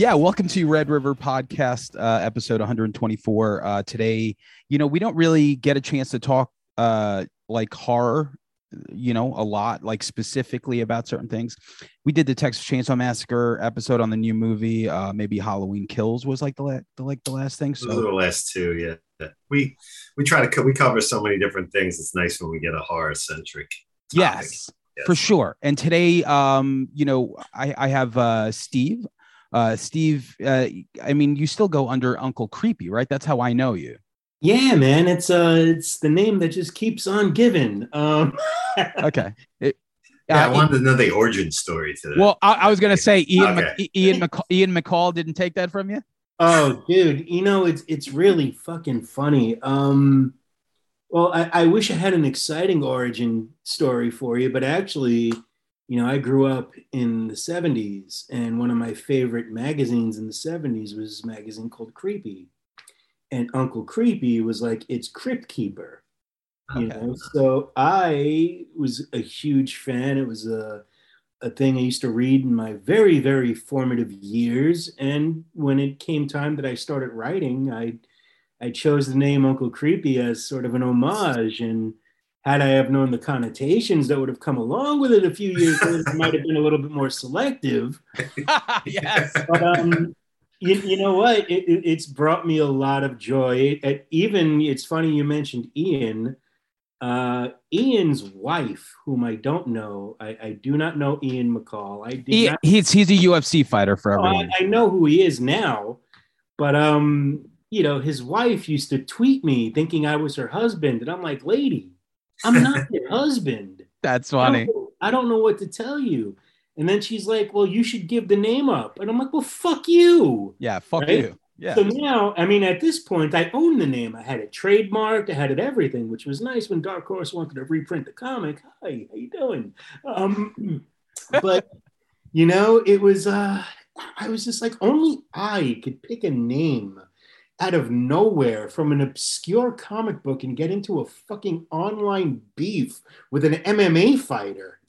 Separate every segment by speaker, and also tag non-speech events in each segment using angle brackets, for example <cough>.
Speaker 1: Yeah, welcome to Red River Podcast, uh, episode 124. Uh, today, you know, we don't really get a chance to talk uh, like horror, you know, a lot, like specifically about certain things. We did the Texas Chainsaw Massacre episode on the new movie. Uh, maybe Halloween Kills was like the, la- the like the last thing.
Speaker 2: Those are the last two, yeah. We we try to co- we cover so many different things. It's nice when we get a horror centric.
Speaker 1: yes, for sure. And today, um, you know, I, I have uh, Steve. Uh, Steve, uh, I mean, you still go under Uncle Creepy, right? That's how I know you.
Speaker 3: Yeah, man, it's uh, it's the name that just keeps on giving. Um, <laughs>
Speaker 1: Okay. It-
Speaker 2: Yeah, I
Speaker 1: uh,
Speaker 2: wanted to know the origin story to that.
Speaker 1: Well, I, I was gonna say Ian Mc- Ian McC- Ian McCall didn't take that from you.
Speaker 3: oh, dude, you know it's it's really fucking funny. Um, well, I, I wish I had an exciting origin story for you, but actually, you know, I grew up in the '70s, and one of my favorite magazines in the '70s was a magazine called Creepy, and Uncle Creepy was like its crypt keeper. you
Speaker 1: Okay.
Speaker 3: know so i was a huge fan it was a, a thing i used to read in my very very formative years and when it came time that i started writing i i chose the name uncle creepy as sort of an homage and had i have known the connotations that would have come along with it a few years later i might have been a little bit more selective. <laughs>
Speaker 1: Yes.
Speaker 3: but um you, you know what? It, it- it's brought me a lot of joy. It, even it's funny you mentioned ian. Uh ian's wife whom i don't know i, I do not know ian mccall. I did
Speaker 1: He,
Speaker 3: not
Speaker 1: he's he's a UFC fighter for
Speaker 3: Oh, I. I know who he is now. But um you know his wife used to tweet me thinking i was her husband. And i'm like lady i'm not your husband <laughs>
Speaker 1: That's
Speaker 3: I
Speaker 1: funny.
Speaker 3: don't, I don't know what to tell you. And then she's like, Well, you should give the name up. And I'm like, Well, fuck you.
Speaker 1: Yeah, fuck
Speaker 3: Right?
Speaker 1: you. Yeah.
Speaker 3: So now, I mean, at this point, I own the name. I had it trademarked. I had it everything, which was nice when Dark Horse wanted to reprint the comic. Hi, how you doing? Um, <laughs> but you know, it was. uh I was just like, only I could pick a name out of nowhere from an obscure comic book and get into a fucking online beef with an MMA fighter.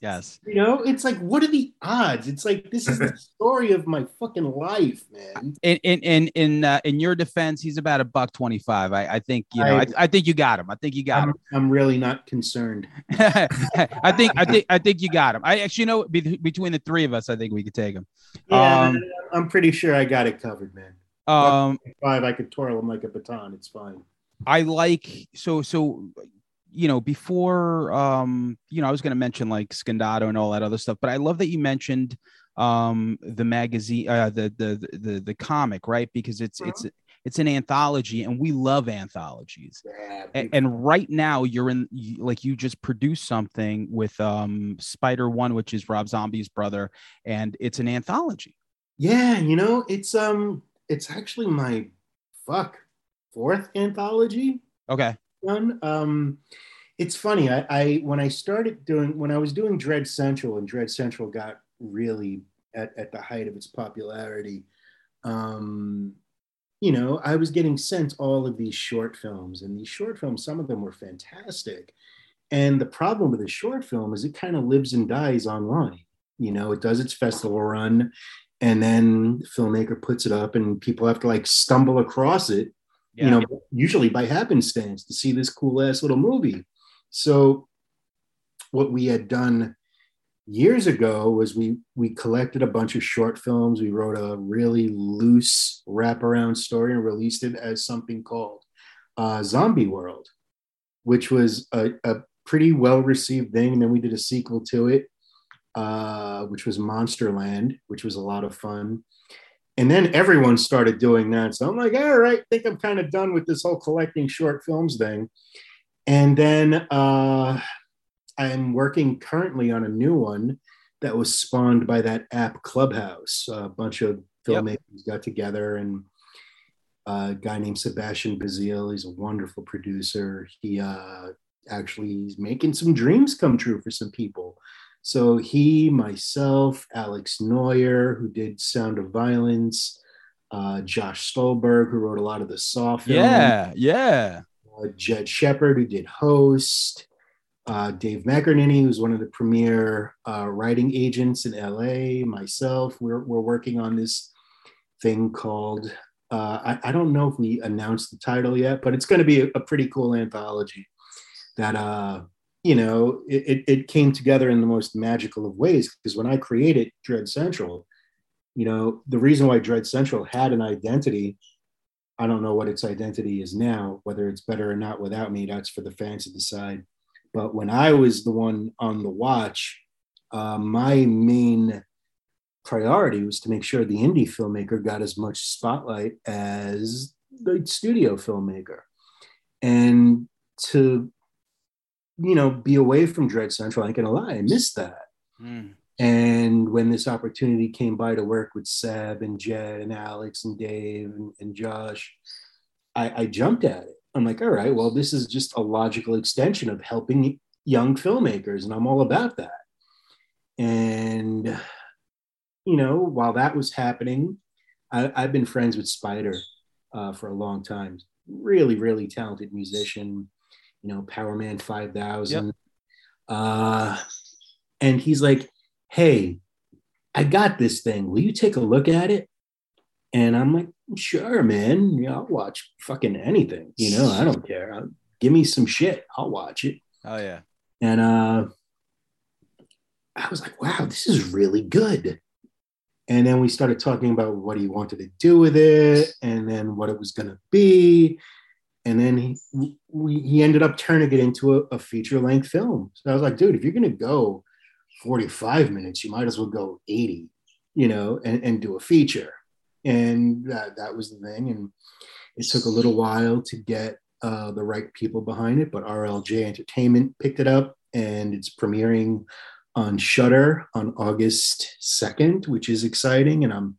Speaker 1: yes.
Speaker 3: You know, it's like, what are the odds? It's like this is the <laughs> story of my fucking life, man.
Speaker 1: In in in in uh, in your defense, he's about a buck twenty five. I, I think you know. I,
Speaker 3: I-
Speaker 1: I think you got him. I think you got
Speaker 3: I'm,
Speaker 1: him.
Speaker 3: I'm really not concerned. <laughs>
Speaker 1: I think I think I think you got him. I actually you know be, between the three of us, I think we could take him.
Speaker 3: Yeah,
Speaker 1: Um,
Speaker 3: I'm pretty sure I got it covered, man.
Speaker 1: Um,
Speaker 3: Five, I could twirl them like a baton. It's fine.
Speaker 1: I like so so you know before um you know I was going to mention like Scandato and all that other stuff but I love that you mentioned um the magazine uh the the the the comic right because it's it's it's an anthology and we love anthologies
Speaker 3: Yeah,
Speaker 1: and, and right now you're in like you just produced something with um Spider One which is Rob Zombie's brother and it's an anthology
Speaker 3: yeah, you know, it's um, it's actually my fuck fourth anthology.
Speaker 1: okay
Speaker 3: done. Um, it's funny. I, I when I started doing when I was doing Dread Central and Dread Central got really at, at the height of its popularity. Um, you know, I was getting sent all of these short films, and these short films, some of them were fantastic. And the problem with a short film is it kind of lives and dies online. You know, it does its festival run, and then the filmmaker puts it up, and people have to like stumble across it you know, usually by happenstance to see this cool ass little movie. So what we had done years ago was we we collected a bunch of short films. We wrote a really loose wraparound story and released it as something called uh, Zombie World, which was a, a pretty well received thing. And then we did a sequel to it, uh, which was Monsterland, which was a lot of fun and then everyone started doing that. So I'm like, all right, I think I'm kind of done with this whole collecting short films thing. And then uh, I'm working currently on a new one that was spawned by that app Clubhouse. A bunch of
Speaker 1: Yep.
Speaker 3: filmmakers got together, and a guy named Sebastian Bazile, he's a wonderful producer. He uh, actually is making some dreams come true for some people. So he, myself, Alex Noyer, who did Sound of Violence, uh, Josh Stolberg, who wrote a lot of the Saw films,
Speaker 1: yeah yeah
Speaker 3: uh, Jed Shepherd, who did Host, uh, Dave McInerney, who's one of the premier uh, writing agents in LA, myself. We're, we're working on this thing called uh, I, I, don't know if we announced the title yet, but it's going to be a, a, pretty cool anthology that uh, you know it, it came together in the most magical of ways because when I created Dread Central, you know the reason why Dread Central had an identity. I don't know what its identity is now, whether it's better or not without me. That's for the fans to decide. But when I was the one on the watch, uh, my main priority was to make sure the indie filmmaker got as much spotlight as the studio filmmaker and to you know be away from dread central i ain't gonna lie i missed that mm. and when this opportunity came by to work with seb and jed and alex and dave and, and josh I, I jumped at it i'm like all right well this is just a logical extension of helping young filmmakers and i'm all about that and you know, while that was happening, I, have been friends with Spider uh, for a long time. Really, really talented musician. You know, Power Man Five Thousand. Yep. Uh, and he's like, "Hey, I got this thing. Will you take a look at it?" And I'm like, "Sure, man. Yeah, I'll watch fucking anything. You know, I don't care. I'll, give me some shit. I'll watch it."
Speaker 1: Oh yeah.
Speaker 3: And uh, I was like, "Wow, this is really good." And then we started talking about what he wanted to do with it and then what it was going to be. And then he, we, he ended up turning it into a, a feature length film. So I was like, dude, if you're going to go 45 minutes, you might as well go 80, you know, and, and do a feature. And that, that was the thing. And it took a little while to get uh, the right people behind it, but RLJ Entertainment picked it up and it's premiering on Shudder on August 2nd, which is exciting. And I'm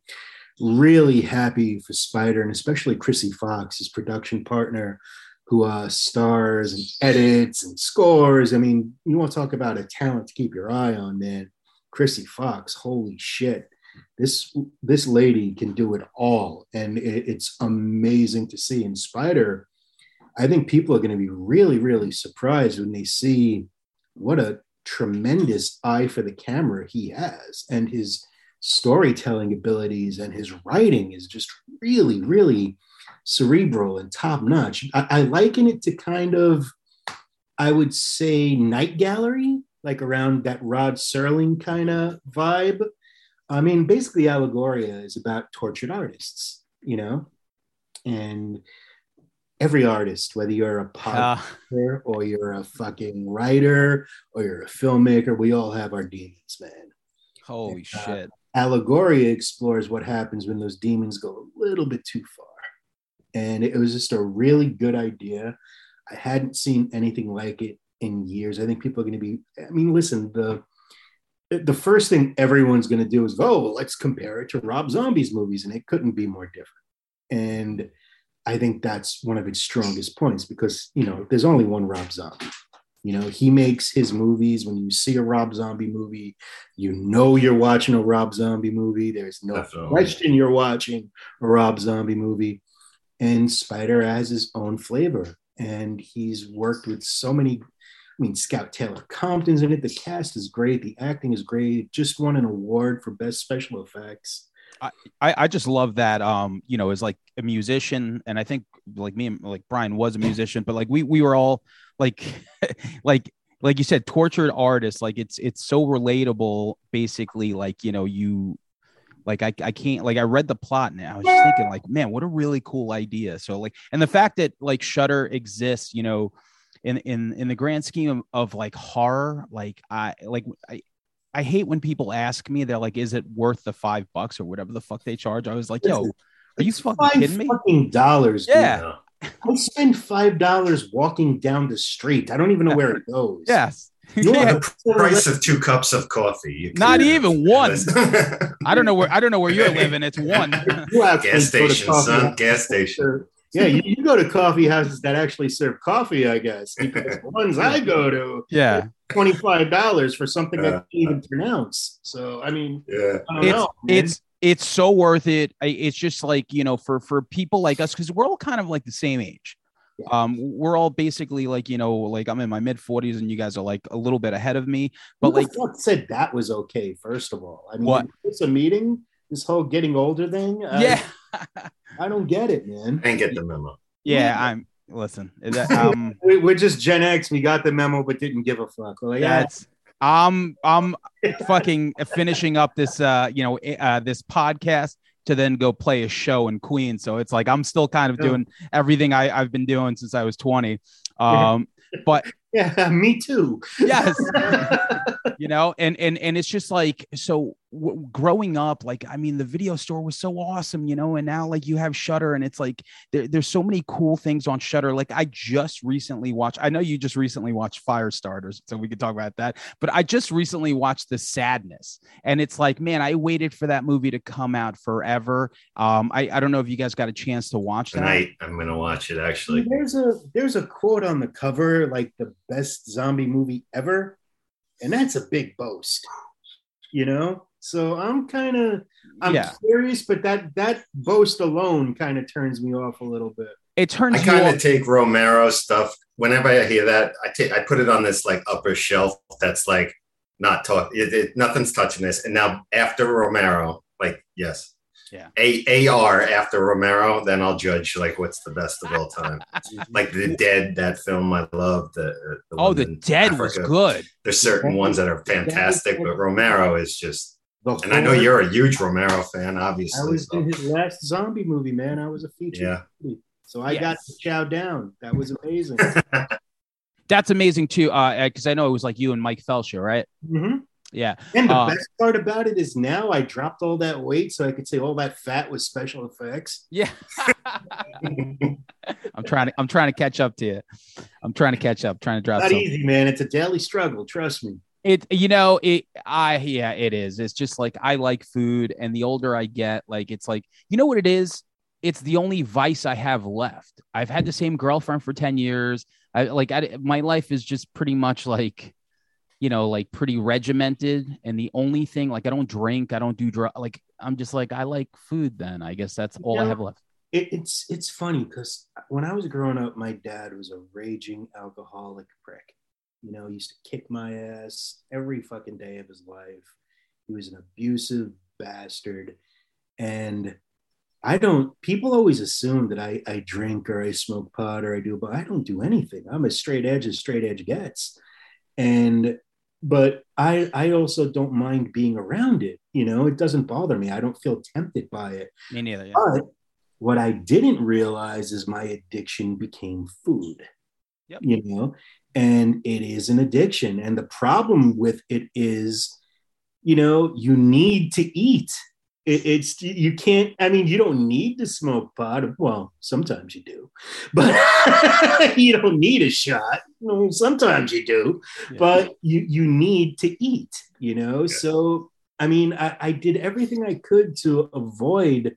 Speaker 3: really happy for Spider and especially Chrissy Fox, his production partner, who uh, stars and edits and scores. I mean, you want to talk about a talent to keep your eye on, man. Chrissy Fox, holy shit. This this lady can do it all, and it, it's amazing to see. In Spider, I think people are going to be really, really surprised when they see what a tremendous eye for the camera he has and his storytelling abilities and his writing is just really really cerebral and top notch I, I, liken it to kind of i would say night gallery like around that rod serling kind of vibe i mean basically allegoria is about tortured artists you know and every artist, whether you're a podcaster or you're a fucking writer or you're a filmmaker, we all have our demons, man.
Speaker 1: Holy and, uh, shit.
Speaker 3: Allegoria explores what happens when those demons go a little bit too far. And it was just a really good idea. I hadn't seen anything like it in years. I think people are going to be, I mean, listen, the the first thing everyone's going to do is, oh, well, let's compare it to Rob Zombie's movies. And it couldn't be more different. And I think that's one of its strongest points because you know there's only one Rob Zombie. You know, he makes his movies. When you see a Rob Zombie movie, you know you're watching a Rob Zombie movie. There's no Definitely. question you're watching a Rob Zombie movie. And Spider has his own flavor. And he's worked with so many. I mean, Scout Taylor Compton's in it. The cast is great. The acting is great. Just won an award for best special effects.
Speaker 1: I, I just love that um you know as like a musician and I think like me and like Brian was a musician but like we we were all like <laughs> like like you said tortured artists like it's it's so relatable basically like you know you like I, I can't like I read the plot and I was just thinking like man what a really cool idea so like and the fact that like Shudder exists you know in in in the grand scheme of, of like horror like I like I I hate when people ask me, they're like, "Is it worth the five bucks or whatever the fuck they charge?" I was like, "Yo, are you fucking kidding me?"
Speaker 3: Fucking dollars.
Speaker 1: Yeah.
Speaker 3: I spend five dollars walking down the street. I don't even know where it goes.
Speaker 1: Yes.
Speaker 2: You know yeah. the price of two cups of coffee.
Speaker 1: Not even one. I don't know where I don't know where you're living. It's one. <laughs>
Speaker 2: gas station, son. Gas station
Speaker 3: yeah, you, you, go to coffee houses that actually serve coffee, I guess. Because the ones I go to,
Speaker 1: yeah,
Speaker 3: twenty five dollars for something uh, I can't even pronounce. So I mean,
Speaker 2: yeah,
Speaker 1: I it's, know, it's it's so worth it. It's just like you know, for for people like us, because we're all kind of like the same age. Yeah. Um, we're all basically like you know, like I'm in my mid 40s, and you guys are like a little bit ahead of me. But Who like,
Speaker 3: said that was okay? First of all, I mean, what? it's a meeting this whole getting older thing. I-
Speaker 1: yeah, <laughs>
Speaker 3: I don't get it, man.
Speaker 2: And get the memo.
Speaker 1: yeah. I'm listen. that- <laughs> Um,
Speaker 3: We, we're just Gen X. We got the memo, but didn't give a fuck. We're like, yeah,
Speaker 1: that's I'm I'm <laughs> fucking finishing up this uh you know uh, this podcast to then go play a show in Queens. So it's like I'm still kind of doing everything I, I've been doing since I was 20. Um, but <laughs>
Speaker 3: yeah, me too.
Speaker 1: yes, <laughs> you know, and and and it's just like so w- growing up, like I mean, the video store was so awesome, you know, and now like you have Shudder, and it's like there, there's so many cool things on Shudder. Like I just recently watched. I know you just recently watched Firestarters, so we could talk about that. But I just recently watched The Sadness, and it's like, man, I waited for that movie to come out forever. Um, I I don't know if you guys got a chance to watch that.
Speaker 2: Tonight, I'm going to watch it actually.
Speaker 3: There's a there's a quote on the cover like the best zombie movie ever, and that's a big boast, you know. So I'm kind of I'm
Speaker 1: Yeah.
Speaker 3: curious, but that that boast alone kind of turns me off a little bit.
Speaker 1: It turns
Speaker 2: I
Speaker 1: you
Speaker 2: kind
Speaker 1: off-
Speaker 2: of take Romero stuff. Whenever I hear that, I take I put it on this like upper shelf that's like not talk. It, it, nothing's touching this. And now after Romero, like yes,
Speaker 1: Yeah.
Speaker 2: A AR after Romero, then I'll judge like what's the best of all time. <laughs> like the Dead, that film I love. The, uh, the
Speaker 1: Oh,
Speaker 2: one
Speaker 1: the
Speaker 2: in
Speaker 1: dead was good.
Speaker 2: There's certain ones that are fantastic, but Romero is just.
Speaker 3: The
Speaker 2: And I know you're a huge Romero fan, obviously.
Speaker 3: I was
Speaker 2: so-
Speaker 3: in his last zombie movie, man. I was a feature.
Speaker 2: Yeah.
Speaker 3: So I got to chow down. That was amazing. <laughs>
Speaker 1: That's amazing too. Uh, because I know it was like you and Mike Felsher, right?
Speaker 3: Mhm.
Speaker 1: Yeah.
Speaker 3: And the
Speaker 1: Uh,
Speaker 3: best part about it is now I dropped all that weight, so I could say all that fat was special effects.
Speaker 1: Yeah. <laughs> I'm trying to I'm trying to catch up to you. I'm trying to catch up, trying to drop
Speaker 3: Not
Speaker 1: some.
Speaker 3: easy, man. It's a daily struggle. Trust me.
Speaker 1: It you know, it I yeah, it is. It's just like I like food and the older I get, like it's like you know what it is? It's the only vice I have left. I've had the same girlfriend for 10 years. I like I, my life is just pretty much like you know, like pretty regimented. And the only thing, like, I don't drink, I don't do drug, like, I'm just like, I like food. Then I guess that's all I have left.
Speaker 3: It, it's it's funny because when I was growing up, my dad was a raging alcoholic prick. You know, he used to kick my ass every fucking day of his life. He was an abusive bastard, and I don't. People always assume that I I drink or I smoke pot or I do, but I don't do anything. I'm as straight edge as straight edge gets, and but I I also don't mind being around it. You know, it doesn't bother me. I don't feel tempted by it.
Speaker 1: Me neither. Yeah.
Speaker 3: But what I didn't realize is my addiction became food.
Speaker 1: Yep.
Speaker 3: You know, and it is an addiction. And the problem with it is, you know, you need to eat. It, it's you can't. I mean, you don't need to smoke pot. Well, sometimes you do, <laughs> but <laughs> you don't need a shot. No, sometimes you do,
Speaker 1: Yeah.
Speaker 3: but you you need to eat. You know, so I mean, I, I did everything I could to avoid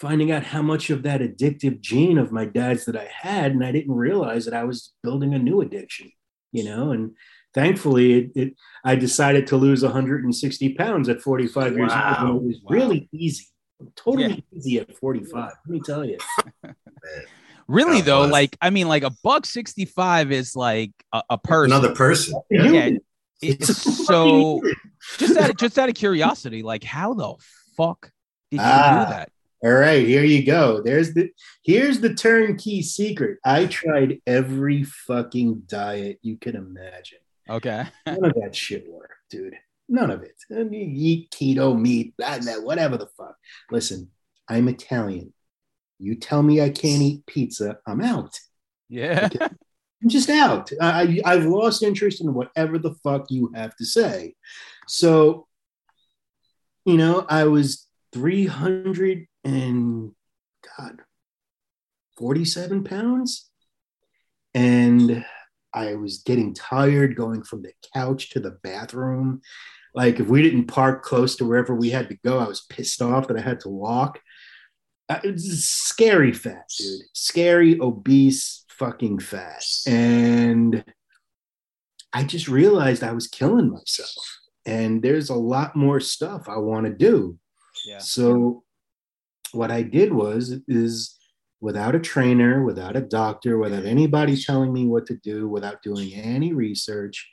Speaker 3: finding out how much of that addictive gene of my dad's that I had, and I didn't realize that I was building a new addiction, you know. And thankfully, it, it I decided to lose 160 pounds at 45 years old.
Speaker 2: Wow.
Speaker 3: And it was
Speaker 1: Wow.
Speaker 3: really easy, totally easy at 45. Let me tell you. <laughs>
Speaker 1: Really
Speaker 2: God
Speaker 1: though,
Speaker 2: bless.
Speaker 1: like I mean, like a buck sixty five is like a, a person.
Speaker 2: Another person. Yeah.
Speaker 1: Yeah, it's
Speaker 3: It's
Speaker 1: so just out of, just out of curiosity, like how the fuck did you
Speaker 3: Ah.
Speaker 1: do that?
Speaker 3: All right, here you go. There's the here's the turnkey secret. I tried every fucking diet you can imagine.
Speaker 1: Okay.
Speaker 3: None of that shit worked, dude. None of it. I mean, eat keto meat, blah, blah, whatever the fuck. Listen, I'm Italian. You tell me I can't eat pizza, I'm out.
Speaker 1: Yeah.
Speaker 3: I'm just out. I, I- I've lost interest in whatever the fuck you have to say. So, you know, I was 300 and God, 47 pounds. And I was getting tired going from the couch to the bathroom. Like, if we didn't park close to wherever we had to go, I was pissed off that I had to walk. Uh, It was scary fat, dude. Scary, obese, fucking fat. And I just realized I was killing myself. And there's a lot more stuff I want to do.
Speaker 1: Yeah.
Speaker 3: So what I did was is without a trainer, without a doctor, without anybody telling me what to do, without doing any research,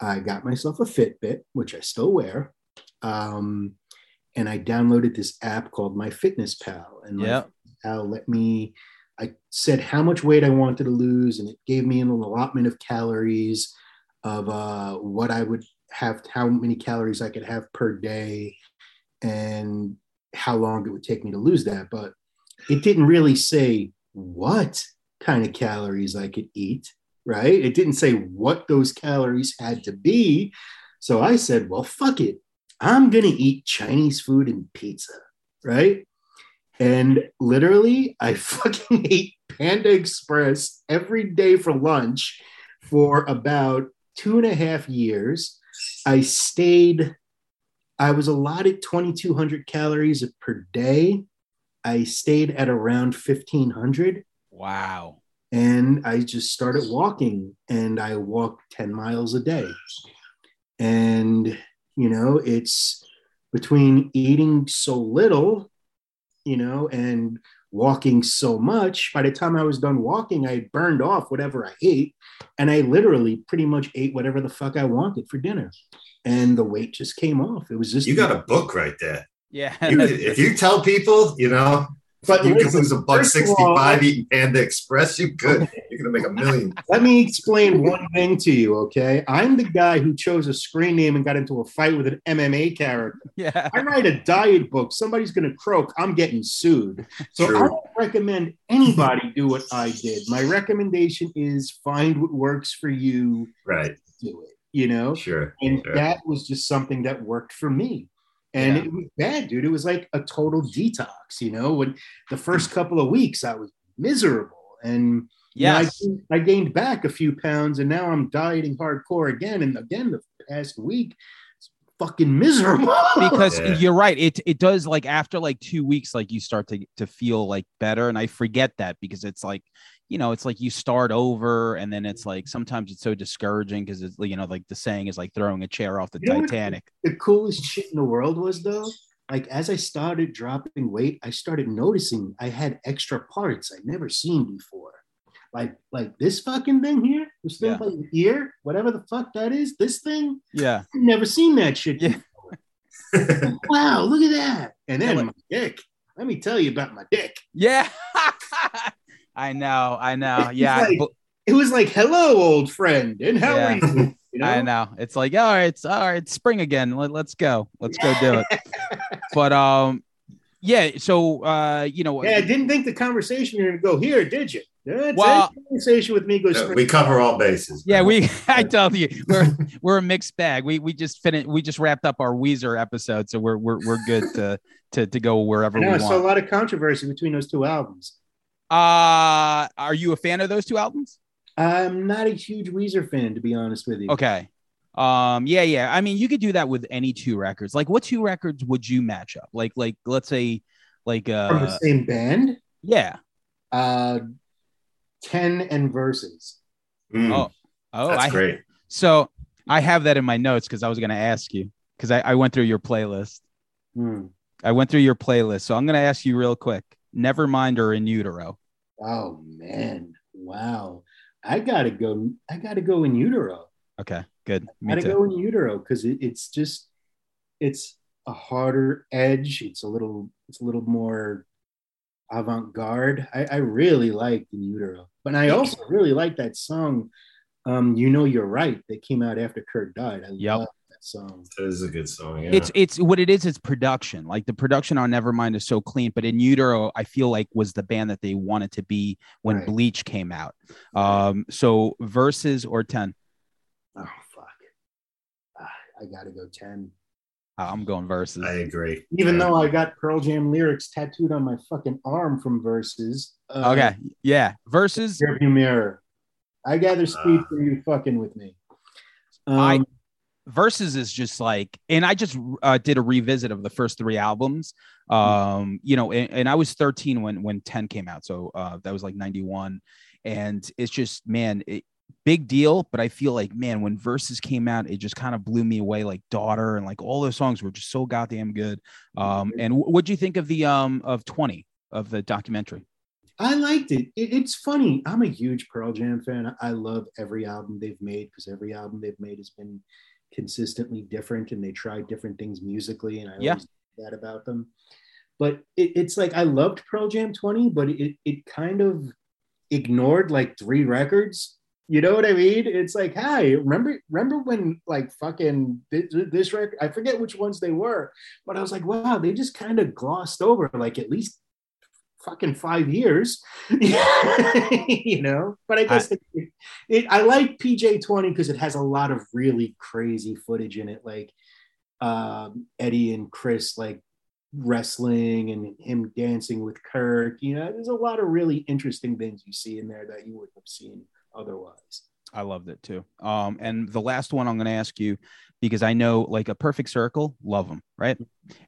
Speaker 3: I got myself a Fitbit, which I still wear. Um, and I downloaded this app called My Fitness Pal, and
Speaker 1: Yeah.
Speaker 3: Pal let me. I said how much weight I wanted to lose, and it gave me an allotment of calories of uh, what I would have, how many calories I could have per day, and how long it would take me to lose that. But it didn't really say what kind of calories I could eat, right? It didn't say what those calories had to be. So I said, well, fuck it. I'm going to eat Chinese food and pizza, right? And literally, I <laughs> fucking ate Panda Express every day for lunch for about two and a half years. I stayed, I was allotted 2,200 calories per day. I stayed at around 1,500
Speaker 1: Wow.
Speaker 3: and I just started walking and I walked 10 miles a day. And, you know, it's between eating so little, you know, and walking so much. By the time I was done walking, I burned off whatever I ate. And I literally pretty much ate whatever the fuck I wanted for dinner. And the weight just came off. It was just,
Speaker 2: You got a book right there.
Speaker 1: Yeah.
Speaker 2: You, if you tell people, you know, <laughs>
Speaker 3: But
Speaker 2: you can lose a buck
Speaker 3: first all,
Speaker 2: 65 eating Panda Express. You could. You're going to make a million. <laughs>
Speaker 3: Let me explain one thing to you, okay? I'm the guy who chose a screen name and got into a fight with an MMA character.
Speaker 1: yeah.
Speaker 3: I write a diet book, somebody's going to croak, I'm getting sued. So
Speaker 2: True.
Speaker 3: I don't recommend anybody do what I did. My recommendation is find what works for you,
Speaker 2: Right.
Speaker 3: do it, you know?
Speaker 2: Sure.
Speaker 3: And
Speaker 2: sure.
Speaker 3: that was just something that worked for me. And
Speaker 1: Yeah.
Speaker 3: it was bad, dude. It was like a total detox, you know? When the first couple of weeks I was miserable and you know, I gained- I, gained back a few pounds and now I'm dieting hardcore again. And again, the past week, it's fucking miserable. <laughs>
Speaker 1: because
Speaker 2: Yeah.
Speaker 1: you're right it it does like after like two weeks like you start to to feel like better and i forget that because it's like you know it's like you start over and then it's like mm-hmm. sometimes it's so discouraging because it's you know like the saying is like throwing a chair off the
Speaker 3: You
Speaker 1: titanic
Speaker 3: the coolest shit in the world was though, like as I started dropping weight, I started noticing I had extra parts I'd never seen before. Like like this fucking thing here, this thing
Speaker 1: Yeah.
Speaker 3: by your ear, whatever the fuck that is, this thing,
Speaker 1: yeah
Speaker 3: I've never seen that shit.
Speaker 1: Yeah. <laughs>
Speaker 3: wow, look at that. And then
Speaker 1: Yeah,
Speaker 3: my dick. Let me tell you about my dick.
Speaker 1: yeah <laughs> i know i know yeah
Speaker 3: like- It was like, hello, old friend, and how
Speaker 1: Yeah.
Speaker 3: are you? You <laughs> know?
Speaker 1: I know. It's like, all right, it's all right, it's spring again. Let, let's go. Let's go do it. <laughs> But um, yeah. So uh, you know,
Speaker 3: Yeah, I didn't think the conversation you were gonna go here, did you? That's
Speaker 1: Well-
Speaker 3: conversation with me goes
Speaker 2: No, we cover all bases.
Speaker 1: yeah, we. <laughs> I tell you, we're we're a mixed bag. We we just finished. We just wrapped up our Weezer episode, so we're we're we're good to to to go wherever
Speaker 3: I know
Speaker 1: we
Speaker 3: I saw a lot of controversy between those two albums.
Speaker 1: Uh, are you a fan of those two albums?
Speaker 3: I'm not a huge Weezer fan, to be honest with you.
Speaker 1: Okay. Um, yeah, yeah. I mean, you could do that with any two records. Like, what two records would you match up? Like, like let's say, like,
Speaker 3: From the
Speaker 1: uh,
Speaker 3: same band,
Speaker 1: yeah.
Speaker 3: uh, 10 and verses.
Speaker 2: Mm,
Speaker 1: Oh, oh,
Speaker 2: that's
Speaker 1: I
Speaker 2: great.
Speaker 1: So I have that in my notes because I was going to ask you because I, I went through your playlist.
Speaker 3: Hmm.
Speaker 1: I went through your playlist. So I'm going to ask you real quick. Nevermind or in utero.
Speaker 3: Oh man, wow! I gotta go. I gotta go in utero.
Speaker 1: Okay, good. Me
Speaker 3: gotta
Speaker 1: too.
Speaker 3: go in utero because it, it's just it's a harder edge. It's a little it's a little more avant-garde. I, I really like in utero, but I also really like that song. Um, you know you're right. That came out after Kurt died. I
Speaker 1: Yep.
Speaker 3: love song.
Speaker 2: That is a good song. Yeah.
Speaker 1: It's it's what it is. It's production. Like the production on Nevermind is so clean, but in utero, I feel like was the band that they wanted to be when
Speaker 3: Right.
Speaker 1: Bleach came out. Um, so Vs. or ten.
Speaker 3: Oh fuck! Ah, I gotta go ten.
Speaker 1: Uh, I'm going verses.
Speaker 2: I agree.
Speaker 3: Even
Speaker 2: Yeah.
Speaker 3: though I got Pearl Jam lyrics tattooed on my fucking arm from verses. Uh,
Speaker 1: okay, yeah, verses.
Speaker 3: Rearview mirror. I gather speed
Speaker 2: Ah.
Speaker 3: for you fucking with me. Um,
Speaker 1: I- versus is just like and i just uh, did a revisit of the first three albums um you know and, and i was 13 when when 10 came out so uh that was like 91 and it's just man it, big deal but i feel like man when Vs. came out it just kind of blew me away like daughter and like all those songs were just so goddamn good um and wh- what do you think of the um of 20 of the documentary
Speaker 3: I liked it. it. It's funny. I'm a huge Pearl Jam fan. I love every album they've made because every album they've made has been consistently different and they try different things musically. And I
Speaker 1: Yeah.
Speaker 3: always that about them. But it, it's like I loved Pearl Jam 20, but it it kind of ignored like three records. You know what I mean? It's like, hey, remember remember when like fucking this, this record? I forget which ones they were, but I was like, wow, they just kind of glossed over like at least fucking five years, <laughs> you know. But I guess I, it, it, I like PJ Twenty because it has a lot of really crazy footage in it, like um, Eddie and Chris like wrestling and him dancing with Kirk. You know, there's a lot of really interesting things you see in there that you wouldn't have seen otherwise.
Speaker 1: I loved it too. Um, and the last one I'm going to ask you because I know like a perfect circle, love them, right?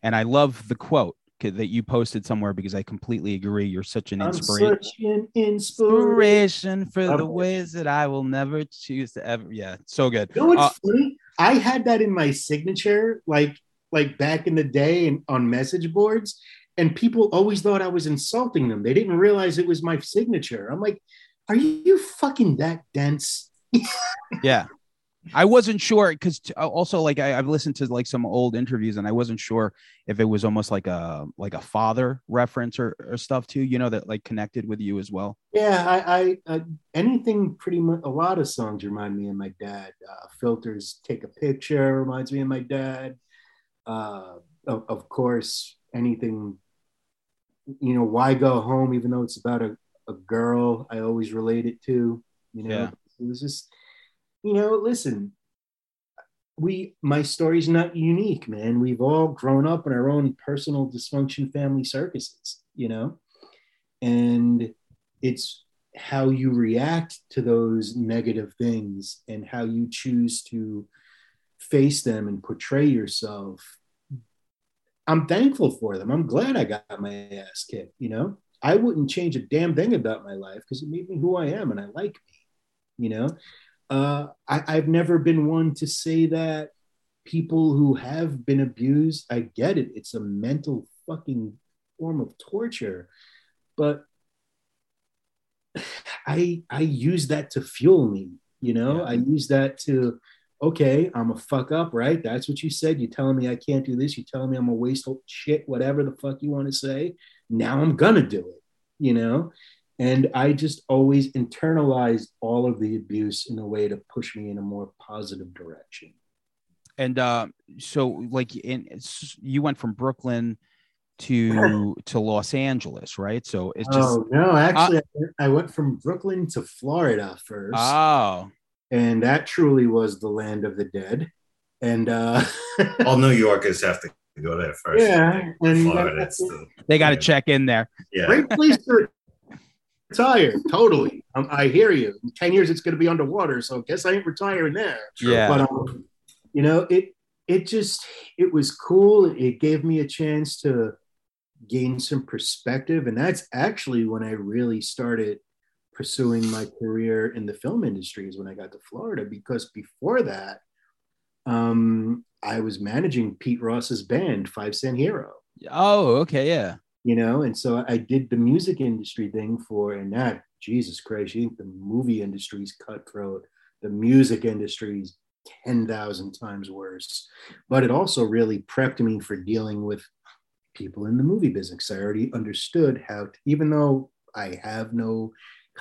Speaker 1: And I love the quote that you posted somewhere because I completely agree. You're such an inspiration, such
Speaker 3: an inspiration
Speaker 1: for the ways that I will never choose to ever. Yeah, so good.
Speaker 3: You know what's uh, funny? I had that in my signature, like like back in the day, and on message boards, and people always thought I was insulting them. They didn't realize it was my signature. I'm like, are you fucking that dense? <laughs>
Speaker 1: yeah. I wasn't sure because uh, also like I, have listened to like some old interviews and I wasn't sure if it was almost like a like a father reference or, or stuff too, you know, that like connected with you as well.
Speaker 3: Yeah, I, I uh, anything pretty much. A lot of songs remind me of my dad. Uh, Filters take a picture reminds me of my dad. Uh, of, of course, anything. You know, why go home? Even though it's about a, a girl, I always relate it to. You know, yeah. it was just you know, listen, we my story's not unique, man. We've all grown up in our own personal dysfunction family circuses, you know, and it's how you react to those negative things and how you choose to face them and portray yourself. I'm thankful for them. I'm glad I got my ass kicked, you know. I wouldn't change a damn thing about my life because it made me who I am and I like me, you know uh, I, I've never been one to say that people who have been abused, I get it. It's a mental fucking form of torture. But <sighs> I I use that to fuel me, you know? Yeah. I use that to okay, I'm a fuck up, right? That's what you said. You're telling me I can't do this. You're telling me I'm a waste of shit, whatever the fuck you want to say. Now I'm gonna do it, you know? And I just always internalized all of the abuse in a way to push me in a more positive direction.
Speaker 1: And uh, so, like, in you went from Brooklyn to <laughs> to Los Angeles, right? So it's just
Speaker 3: oh no, actually, uh, I went from Brooklyn to Florida first.
Speaker 1: Oh,
Speaker 3: and that truly was the land of the dead. And uh, <laughs>
Speaker 2: all New Yorkers have to go there first.
Speaker 3: Yeah,
Speaker 2: and Florida, the,
Speaker 1: they got to yeah. check in there.
Speaker 2: Yeah,
Speaker 3: great place to retire. Totally. Um, I hear you. In 10 years, it's going to be underwater. So I guess I ain't retiring there.
Speaker 1: Yeah.
Speaker 3: But, um, you know, it, it just, it was cool. It gave me a chance to gain some perspective. And that's actually when I really started pursuing my career in the film industry is when I got to Florida. Because before that, um, I was managing Pete Ross's band, Five Cent Hero.
Speaker 1: Oh, okay. Yeah
Speaker 3: you know? And so i did the music industry thing for and that jesus christ you think the movie industry's cutthroat. The music industry's 10,000 times worse. But it also really prepped me for dealing with people in the movie business. I already understood how to, even though i have no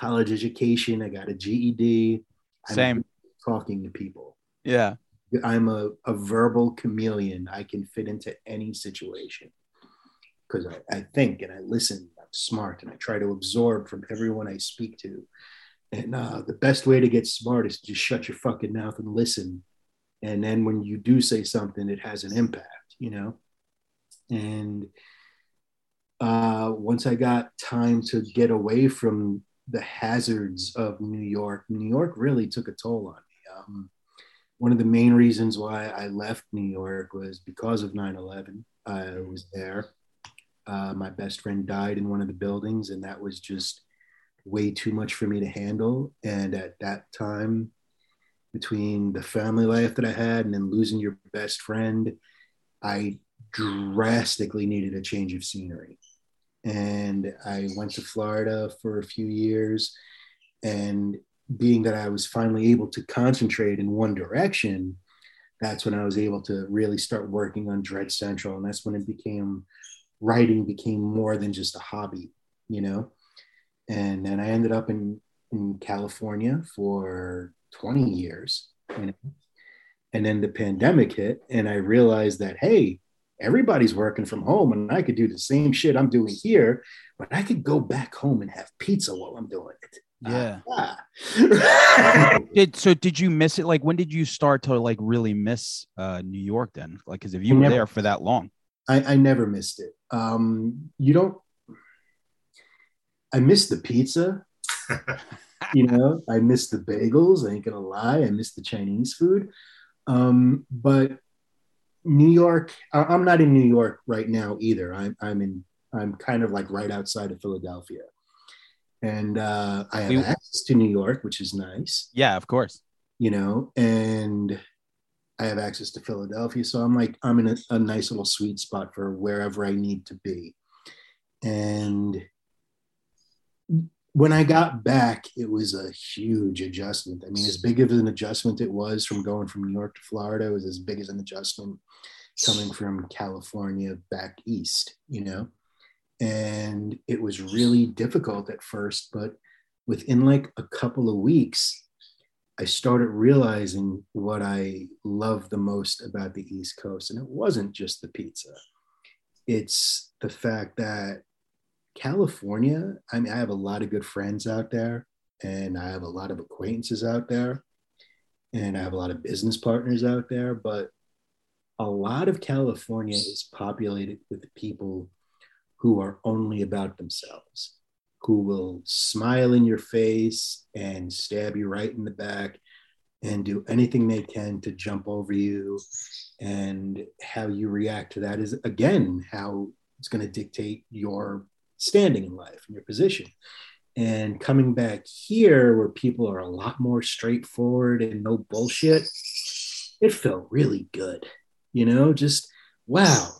Speaker 3: college education i got a ged
Speaker 1: same
Speaker 3: I'm talking to people.
Speaker 1: Yeah.
Speaker 3: I'm a, a verbal chameleon. I can fit into any situation because I, I, think and I listen. I'm smart and I try to absorb from everyone I speak to. And uh, the best way to get smart is to just shut your fucking mouth and listen. And then when you do say something, it has an impact, you know? And uh, once I got time to get away from the hazards of New York, New York really took a toll on me. Um, one of the main reasons why I left New York was because of 9 11. I was there uh, my best friend died in one of the buildings, and that was just way too much for me to handle. And at that time, between the family life that I had and then losing your best friend, I drastically needed a change of scenery. And I went to Florida for a few years. And being that I was finally able to concentrate in one direction, that's when I was able to really start working on Dread Central. And that's when it became writing became more than just a hobby, you know? And then I ended up in, in California for 20 years, you know? And then the pandemic hit, and I realized that, hey, everybody's working from home and I could do the same shit I'm doing here, but I could go back home and have pizza while I'm doing it.
Speaker 1: Yeah.
Speaker 3: Ah. <laughs>
Speaker 1: Did so? Did you miss it? Like, when did you start to like really miss uh, New York? Then, like, because if you
Speaker 3: I
Speaker 1: were
Speaker 3: never-
Speaker 1: there for that long,
Speaker 3: I, I never missed it. Um, you don't. I miss the pizza. <laughs> you know, I miss the bagels. I ain't gonna lie. I miss the Chinese food. Um, but New York. I, I'm not in New York right now either. I'm I'm in. I'm kind of like right outside of Philadelphia, and uh, I have
Speaker 1: We-
Speaker 3: access to New York, which is nice.
Speaker 1: yeah, of course.
Speaker 3: You know, and I have access to Philadelphia. So I'm like, I'm in a, a nice little sweet spot for wherever I need to be. And when I got back, it was a huge adjustment. I mean, as big of an adjustment it was from going from New York to Florida, it was as big as an adjustment coming from California back east, you know? And it was really difficult at first, but within like a couple of weeks, I started realizing what I love the most about the East Coast. And it wasn't just the pizza, it's the fact that California, I mean, I have a lot of good friends out there, and I have a lot of acquaintances out there, and I have a lot of business partners out there. But a lot of California is populated with people who are only about themselves who will smile in your face and stab you right in the back and do anything they can to jump over you. And how you react to that is, again, how it's going to dictate your standing in life and your position. And coming back here, where people are a lot more straightforward and no bullshit, it felt really good. You know, just wow,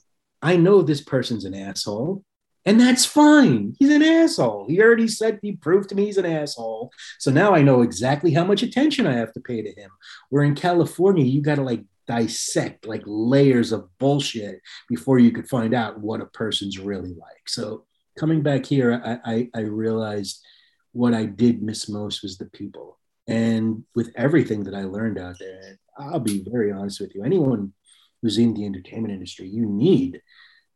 Speaker 3: I know this person's an asshole. And that's fine. He's an asshole. He already said he proved to me he's an asshole. So now I know exactly how much attention I have to pay to him. Where in California, you got to like dissect like layers of bullshit before you could find out what a person's really like. So coming back here, I, I, I realized what I did miss most was the people. And with everything that I learned out there, I'll be very honest with you, anyone who's in the entertainment industry, you need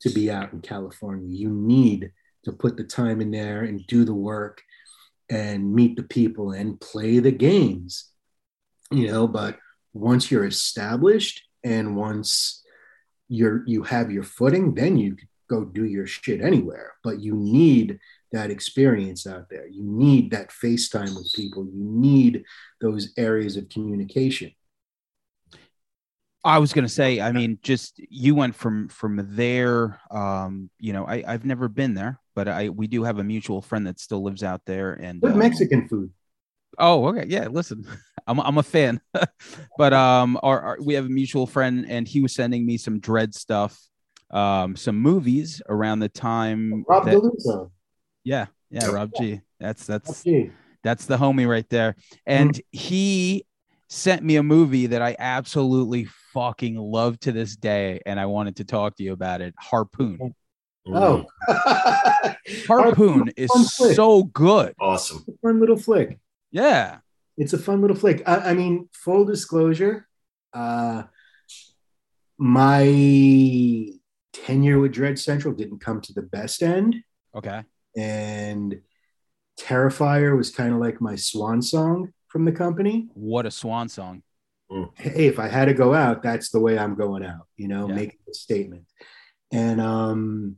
Speaker 3: to be out in California. You need to put the time in there and do the work and meet the people and play the games, you know. But once you're established and once you're you have your footing, then you go do your shit anywhere. But you need that experience out there. You need that FaceTime with people. You need those areas of communication.
Speaker 1: I was gonna say, I mean, just you went from from there. Um, you know, I I've never been there, but I we do have a mutual friend that still lives out there, and
Speaker 3: Good
Speaker 1: uh,
Speaker 3: Mexican food.
Speaker 1: Oh, okay. Yeah, listen, <laughs> I'm I'm a fan, <laughs> but um, our, our we have a mutual friend, and he was sending me some dread stuff, um, some movies around the time.
Speaker 3: Rob
Speaker 1: that-
Speaker 3: DeLuca.
Speaker 1: yeah, yeah, Rob G. That's that's that's the homie right there, and he sent me a movie that I absolutely fucking love to this day, and I wanted to talk to you about it. Harpoon.
Speaker 3: Oh, <laughs>
Speaker 1: Harpoon is so good.
Speaker 2: awesome.
Speaker 3: fun little flick.
Speaker 1: Yeah.
Speaker 3: It's a fun little flick. I, I mean, full disclosure, uh, my tenure with Dread Central didn't come to the best end,
Speaker 1: Okay.
Speaker 3: and Terrifier was kind of like my swan song from the company.
Speaker 1: What a swan song.
Speaker 3: hey, if I had to go out, that's the way I'm going out, you know,
Speaker 1: Yeah.
Speaker 3: making a statement. And um,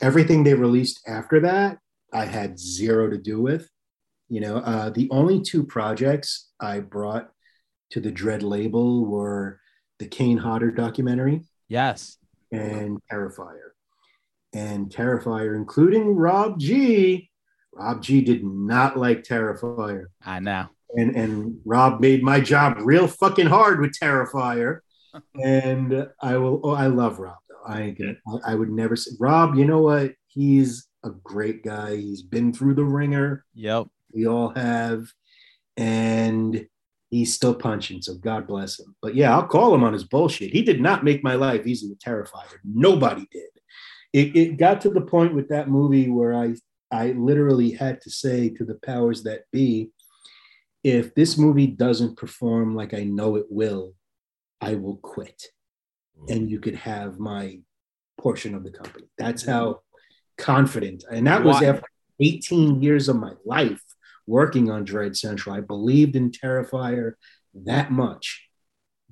Speaker 3: everything they released after that, I had zero to do with. You know, uh, the only two projects I brought to the Dread label were the Kane Hodder documentary
Speaker 1: Yes.
Speaker 3: and Terrifier. And Terrifier, including Rob G. Rob G did not like Terrifier
Speaker 1: I know.
Speaker 3: And and Rob made my job real fucking hard with Terrifier. <laughs> And I will. Oh, I love Rob though. I I would never say Rob. You know what? He's a great guy. He's been through the ringer.
Speaker 1: Yep.
Speaker 3: We all have, and he's still punching. So God bless him. But yeah, I'll call him on his bullshit. He did not make my life easy with Terrifier. Nobody did. It, it got to the point with that movie where I I literally had to say to the powers that be, if this movie doesn't perform like I know it will, I will quit. And you could have my portion of the company. That's how confident. And that was after 18 years of my life working on Dread Central. I believed in Terrifier that much.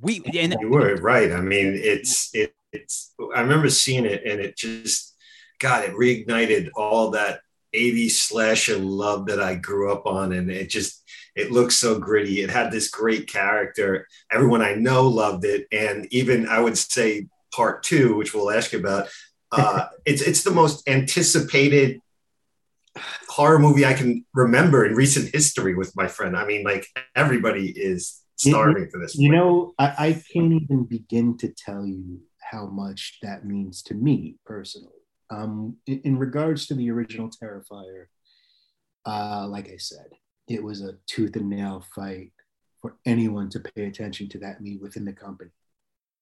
Speaker 1: We and
Speaker 2: You were right. I mean, it's it, it's. I remember seeing it, and it just, God, it reignited all that '80s slasher love that I grew up on, and it just it looked so gritty. It had this great character. Everyone I know loved it, and even I would say part two, which we'll ask you about. Uh, <laughs> it's it's the most anticipated horror movie I can remember in recent history with my friend. I mean, like everybody is starving for this.
Speaker 3: You know, I, I can't even begin to tell you how much that means to me personally. Um, in, in regards to the original Terrifier, uh, like I said, it was a tooth and nail fight for anyone to pay attention to that me within the company.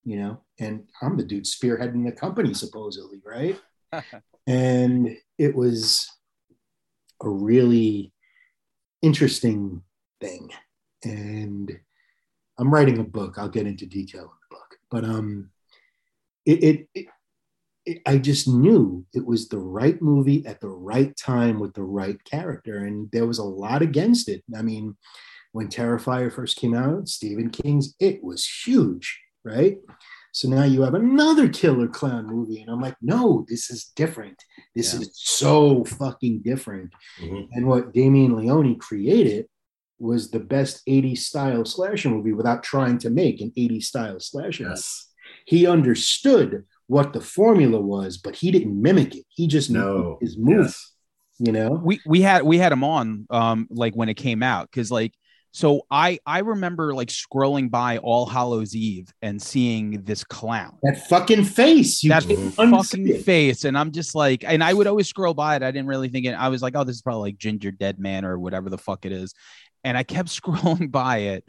Speaker 3: You know, and I'm the dude spearheading the company supposedly, right? <laughs> and it was a really interesting thing. And I'm writing a book. I'll get into detail in the book, but um, it, it, it, I just knew it was the right movie at the right time with the right character, and there was a lot against it. I mean, when Terrifier first came out, Stephen King's It was huge, right? So now you have another killer clown movie, and I'm like, no, this is different. This
Speaker 1: Yeah.
Speaker 3: is so fucking different.
Speaker 2: Mhm.
Speaker 3: And what Damien Leone created was the best 80s style slasher movie without trying to make an 80s style slasher. movie.
Speaker 2: Yes.
Speaker 3: He understood what the formula was, but he didn't mimic it. He just
Speaker 2: No.
Speaker 3: knew his move,
Speaker 2: Yes.
Speaker 3: you know?
Speaker 1: we we had we had him on um like when it came out because like so I I remember like scrolling by All Hallows Eve and seeing this clown.
Speaker 3: That fucking face. You
Speaker 1: that fucking
Speaker 3: it.
Speaker 1: face and i'm just like and i would always scroll by it i didn't really think it i was like oh this is probably like ginger dead man or whatever the fuck it is and i kept <laughs> scrolling by it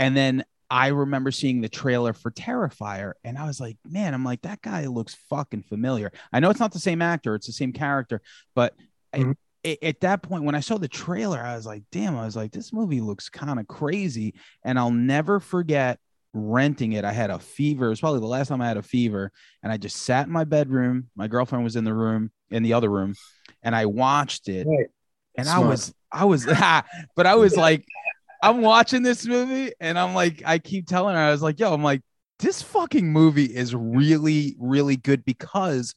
Speaker 1: and then i remember seeing the trailer for terrifier and i was like man i'm like that guy looks fucking familiar i know it's not the same actor it's the same character but I-
Speaker 3: Mhm.
Speaker 1: a- at that point when i saw the trailer i was like damn i was like this movie looks kind of crazy and i'll never forget renting it i had a fever it was probably the last time i had a fever and I just sat in my bedroom. My girlfriend was in the room, in the other room, and I watched it.
Speaker 3: Right.
Speaker 1: And I was, I was, <laughs> but I was <laughs> like, I'm watching this movie, and I'm like, I keep telling her, I was like, yo, I'm like, this fucking movie is really, really good because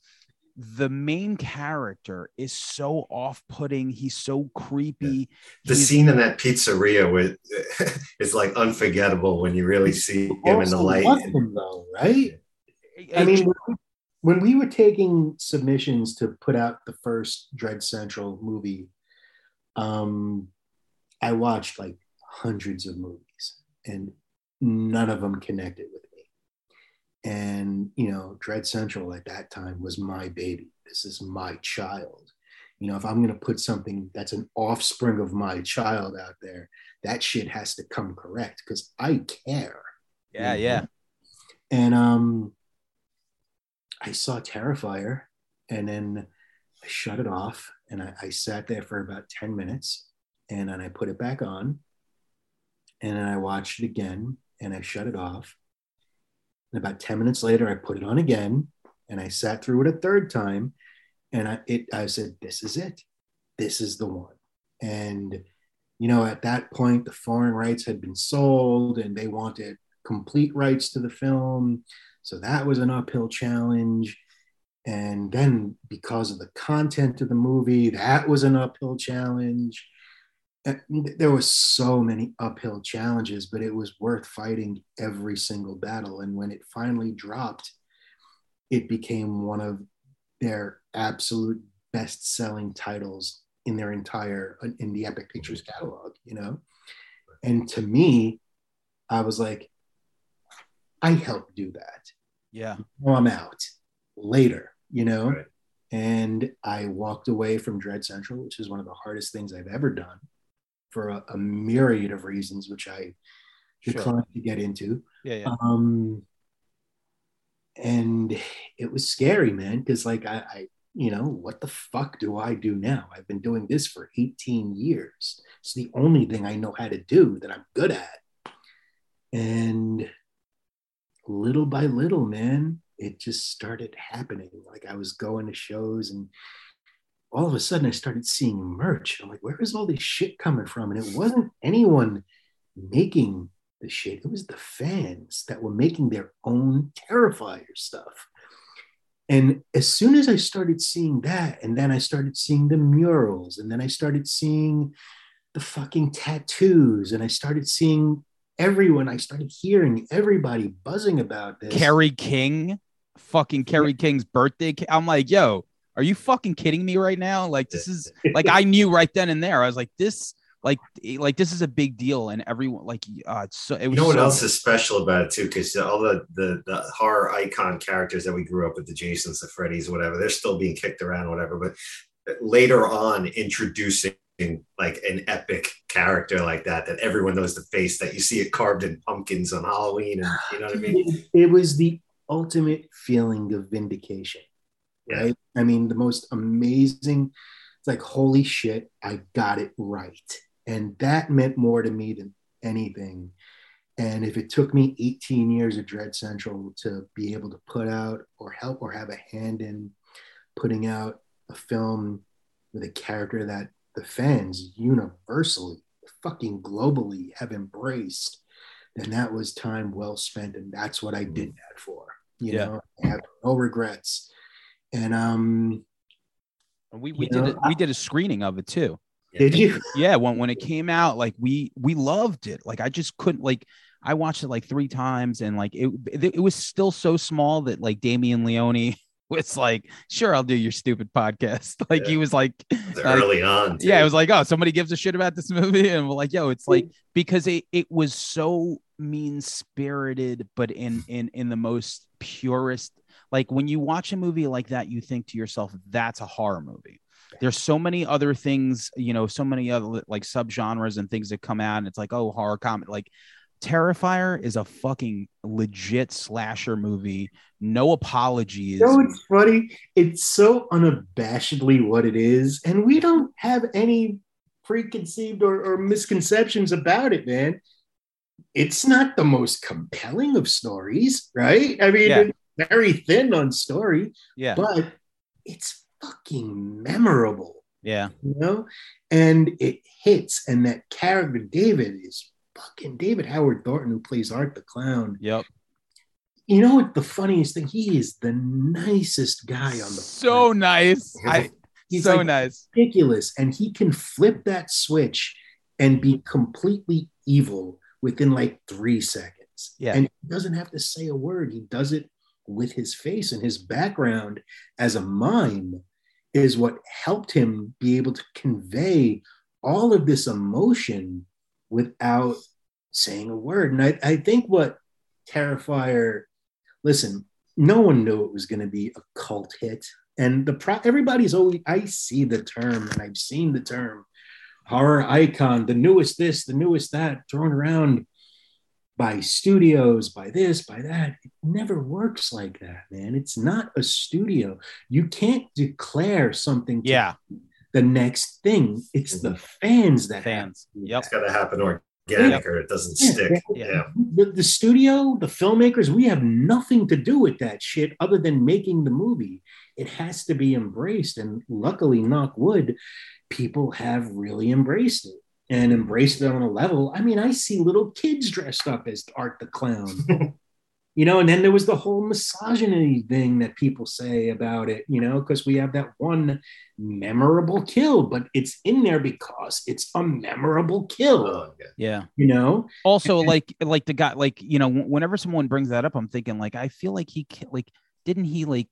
Speaker 1: the main character is so off-putting. He's so creepy.
Speaker 2: The
Speaker 1: He's-
Speaker 2: scene in that pizzeria with <laughs> is like unforgettable when you really see him in the light.
Speaker 3: him, though, right? I mean, when we were taking submissions to put out the first Dread Central movie, um, I watched like hundreds of movies, and none of them connected with me. And you know, Dread Central at that time was my baby. This is my child. You know, if I'm going to put something that's an offspring of my child out there, that shit has to come correct because I care.
Speaker 1: yeah, yeah.
Speaker 3: And um, I saw Terrifier, and then I shut it off, and I, I sat there for about ten minutes, and then I put it back on, and then I watched it again, and I shut it off. And about ten minutes later, I put it on again, and I sat through it a third time, and I it I said, "This is it, this is the one." And you know, at that point, the foreign rights had been sold, and they wanted complete rights to the film. So that was an uphill challenge. And then because of the content of the movie, that was an uphill challenge. There was so many uphill challenges, but it was worth fighting every single battle. And when it finally dropped, it became one of their absolute best-selling titles in their entire in the Epic Pictures catalog, you know. And to me, I was like, I helped do that.
Speaker 1: Yeah.
Speaker 3: Now I'm out later, you know?
Speaker 2: Right.
Speaker 3: And I walked away from Dread Central, which is one of the hardest things I've ever done for a, a myriad of reasons, which I declined to get into.
Speaker 1: Yeah, yeah.
Speaker 3: Um, and it was scary, man, because like I, I, you know, what the fuck do I do now? I've been doing this for 18 years. It's the only thing I know how to do that I'm good at. And little by little, man, it just started happening. Like I was going to shows and all of a sudden I started seeing merch. I'm like, where is all this shit coming from? And it wasn't anyone making the shit. It was the fans that were making their own Terrifier stuff. And as soon as I started seeing that, and then I started seeing the murals, and then I started seeing the fucking tattoos, and I started seeing everyone, I started hearing everybody buzzing about this.
Speaker 1: Kerry King, fucking Kerry King's birthday. I'm like, yo, are you fucking kidding me right now? Like, this is <laughs> like I knew right then and there. I was like, this, like, eh, like this is a big deal, and everyone, like, uh, it's so it
Speaker 2: You
Speaker 1: was.
Speaker 2: know what
Speaker 1: so-
Speaker 2: else is special about it too? Because all the, the the horror icon characters that we grew up with, the Jasons, the Freddys, whatever, they're still being kicked around, whatever. But later on, introducing like an epic character like that, that everyone knows the face, that you see it carved in pumpkins on Halloween, and you know what I mean? <sighs>
Speaker 3: It, it was the ultimate feeling of vindication,
Speaker 2: Yeah.
Speaker 3: right? I mean, the most amazing. It's like, holy shit, I got it right. And that meant more to me than anything. And if it took me 18 years of Dread Central to be able to put out or help or have a hand in putting out a film with a character that the fans universally, fucking globally have embraced, then that was time well spent. And that's what I did mm. that for. You
Speaker 1: Yeah.
Speaker 3: know, I have no regrets. And um,
Speaker 1: we we did
Speaker 3: know,
Speaker 1: it, we did a screening of it too.
Speaker 3: did you? <laughs>
Speaker 1: yeah when when it came out like we we loved it like i just couldn't like i watched it like three times and like it it, it was still so small that like Damien Leone <laughs> was like sure i'll do your stupid podcast <laughs> like he was like
Speaker 2: The
Speaker 1: like,
Speaker 2: early on, too.
Speaker 1: yeah it was like oh somebody gives a shit about this movie and we're like yo it's like because it it was so mean spirited but in in in the most purest like when you watch a movie like that you think to yourself that's a horror movie there's so many other things you know so many other like subgenres and things that come out and it's like oh horror comedy like terrifier is a fucking legit slasher movie no apologies
Speaker 3: You know what's funny? It's so unabashedly what it is, and we don't have any preconceived or, or misconceptions about it, man. It's not the most compelling of stories, right? I mean,
Speaker 1: Yeah.
Speaker 3: Very thin on story,
Speaker 1: yeah
Speaker 3: but it's fucking memorable,
Speaker 1: yeah
Speaker 3: you know? And it hits, and that character, David, is fucking David Howard Thornton, who plays Art the Clown.
Speaker 1: yep
Speaker 3: You know what the funniest thing? He is the nicest guy on the
Speaker 1: so nice i
Speaker 3: He's
Speaker 1: so
Speaker 3: like
Speaker 1: nice
Speaker 3: ridiculous, and he can flip that switch and be completely evil within like three seconds.
Speaker 1: Yeah.
Speaker 3: and he doesn't have to say a word. He does it with his face and his background as a mime is what helped him be able to convey all of this emotion without saying a word. And I, I think what Terrifier, listen, no one knew it was going to be a cult hit. And the pro- everybody's always, I see the term and I've seen the term horror icon, the newest this, the newest that, thrown around by studios, by this, by that. It never works like that, man. It's not a studio. You can't declare something to
Speaker 1: yeah
Speaker 3: the next thing. It's the mm-hmm. fans that
Speaker 1: Fans.
Speaker 3: have
Speaker 1: Yep.
Speaker 2: It's got to happen organic, or it doesn't
Speaker 3: Yeah,
Speaker 2: stick.
Speaker 3: yeah.
Speaker 2: Yeah.
Speaker 3: the, the studio, the filmmakers, we have nothing to do with that shit other than making the movie. It has to be embraced. And luckily, knock wood, people have really embraced it and embraced it on a level. I mean, I see little kids dressed up as Art the Clown. <laughs> you know, and then there was the whole misogyny thing that people say about it, you know, because we have that one memorable kill, but it's in there because it's a memorable kill,
Speaker 2: Oh, yeah.
Speaker 1: yeah
Speaker 3: you know?
Speaker 1: also like like the guy like you know whenever someone brings that up i'm thinking like i feel like he like didn't he like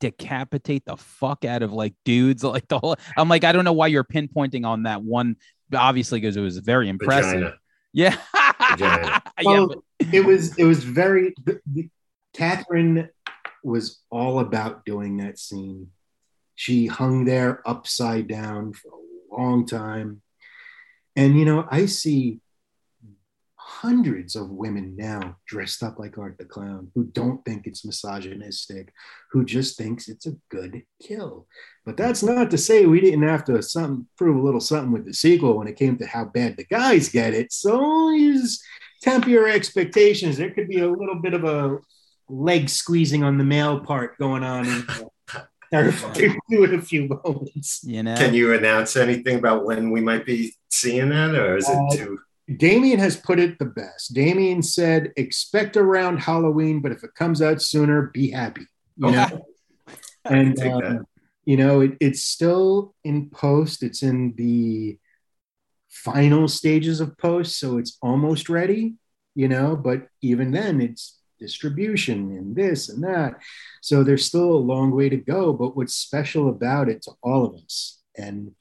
Speaker 1: decapitate the fuck out of like dudes <laughs> like the whole i'm like i don't know why you're pinpointing on that one obviously because it was very impressive
Speaker 2: Vagina.
Speaker 1: yeah
Speaker 2: Vagina. <laughs>
Speaker 1: yeah but-
Speaker 3: it was it was very the, the, Catherine was all about doing that scene. She hung there upside down for a long time. And you know, I see hundreds of women now dressed up like Art the Clown who don't think it's misogynistic, who just thinks it's a good kill. But that's not to say we didn't have to some prove a little something with the sequel when it came to how bad the guys get it. So use temper your expectations. There could be a little bit of a leg squeezing on the male part going on. In, <laughs> in <laughs> a few moments.
Speaker 1: You know,
Speaker 2: Can you announce anything about when we might be seeing that, or is it
Speaker 3: Uh,
Speaker 2: too?
Speaker 3: Damien has put it the best. Damien said, expect around Halloween, but if it comes out sooner, be happy. You know? <laughs> and
Speaker 2: that.
Speaker 3: Um, you know, it, it's still in post. It's in the final stages of post, so it's almost ready, you know, but even then it's distribution and this and that. So there's still a long way to go. But what's special about it to all of us, and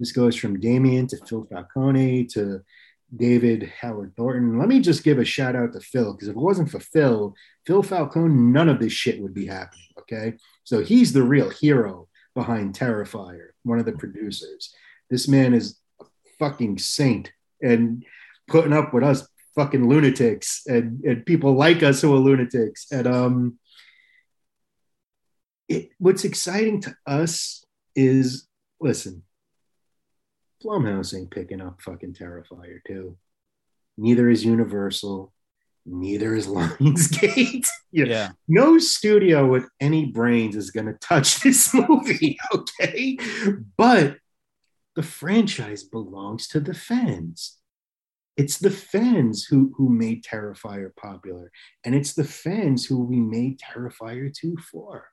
Speaker 3: this goes from Damien to Phil Falcone to David Howard Thornton. Let me just give a shout out to Phil because if it wasn't for Phil, Phil Falcone, none of this shit would be happening. Okay. So he's the real hero behind Terrifier, one of the producers. This man is a fucking saint and putting up with us fucking lunatics and, and people like us who are lunatics. And um it, what's exciting to us is listen, Blumhouse ain't picking up fucking Terrifier too. Neither is Universal. Neither is <laughs> Lionsgate. <laughs>
Speaker 1: Yeah,
Speaker 3: no studio with any brains is going to touch <laughs> this movie, okay? But the franchise belongs to the fans. It's the fans who, who made Terrifier popular, and it's the fans who we made Terrifier 2 for,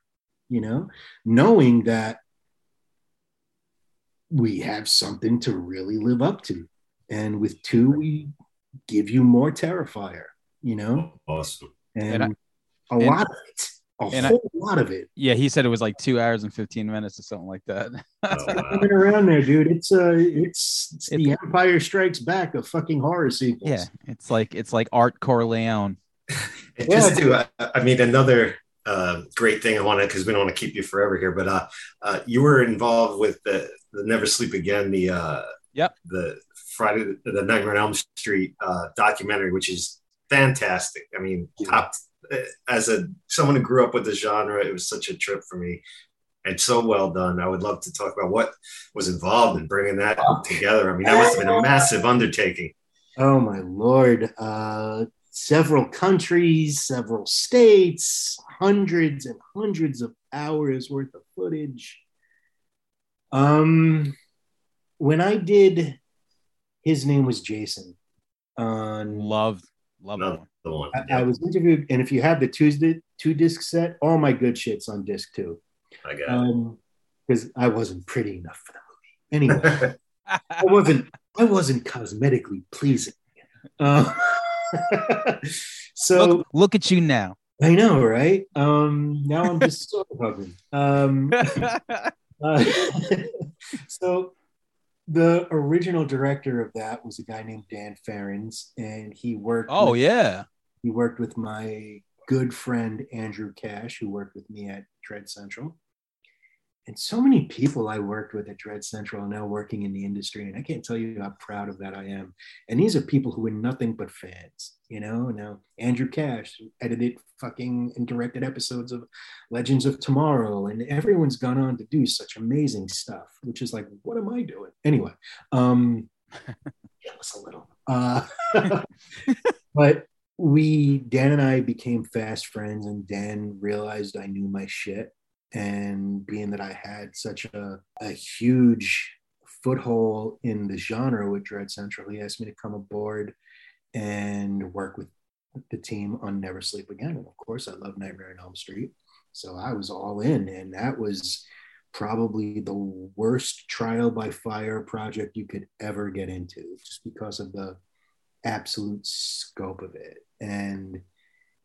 Speaker 3: you know, knowing that we have something to really live up to. And with two, we give you more Terrifier, you know,
Speaker 2: Awesome.
Speaker 3: and,
Speaker 1: And I-
Speaker 3: a
Speaker 1: and-
Speaker 3: lot of it, a
Speaker 1: and I-
Speaker 3: whole lot of it.
Speaker 1: yeah. He said it was like two hours and fifteen minutes or something like that.
Speaker 2: Oh, <laughs> wow.
Speaker 3: Coming around there, dude. It's uh, it's, it's the Empire Strikes Back of fucking horror sequels.
Speaker 1: yeah, it's like it's like Art Corleone.
Speaker 2: And <laughs>
Speaker 3: Yeah.
Speaker 2: just to, uh, I mean, another uh, great thing I want to, because we don't want to keep you forever here, but uh, uh, you were involved with the, the Never Sleep Again, the uh,
Speaker 1: Yep.
Speaker 2: the Friday, the Nightmare on Elm Street uh, documentary, which is fantastic. I mean, top as a someone who grew up with the genre, it was such a trip for me. And so well done. I would love to talk about what was involved in bringing that together. I mean, that must have been a massive undertaking.
Speaker 3: Oh my lord. Uh, several countries, several states, hundreds and hundreds of hours worth of footage. Um, when I did, his name was Jason. On
Speaker 1: Love, love that
Speaker 2: Another
Speaker 1: one.
Speaker 2: one.
Speaker 3: I, I was interviewed, and if you have the Tuesday two disc set, all my good shit's on disc two.
Speaker 2: I got it.
Speaker 3: Um, because I wasn't pretty enough for the movie. Anyway, <laughs> I wasn't. I wasn't cosmetically pleasing. Uh, <laughs> so
Speaker 1: look, look at you now.
Speaker 3: I know, right? Um, now I'm just <laughs> so hugging. Um, uh, <laughs> so the original director of that was a guy named Dan Farrands, and he worked.
Speaker 1: oh
Speaker 3: with,
Speaker 1: yeah,
Speaker 3: he worked with my good friend Andrew Kasch, who worked with me at Dread Central. And so many people I worked with at Dread Central are now working in the industry. And I can't tell you how proud of that I am. And these are people who are nothing but fans, you know. Now, Andrew Kasch edited fucking and directed episodes of Legends of Tomorrow. And everyone's gone on to do such amazing stuff, which is like, what am I doing? Anyway, um, <laughs> jealous a little. Uh, <laughs> but we Dan and I became fast friends, and Dan realized I knew my shit. And being that I had such a, a huge foothold in the genre with Dread Central, he asked me to come aboard and work with the team on Never Sleep Again. And of course, I love Nightmare on Elm Street. So I was all in, and that was probably the worst trial by fire project you could ever get into just because of the absolute scope of it. And,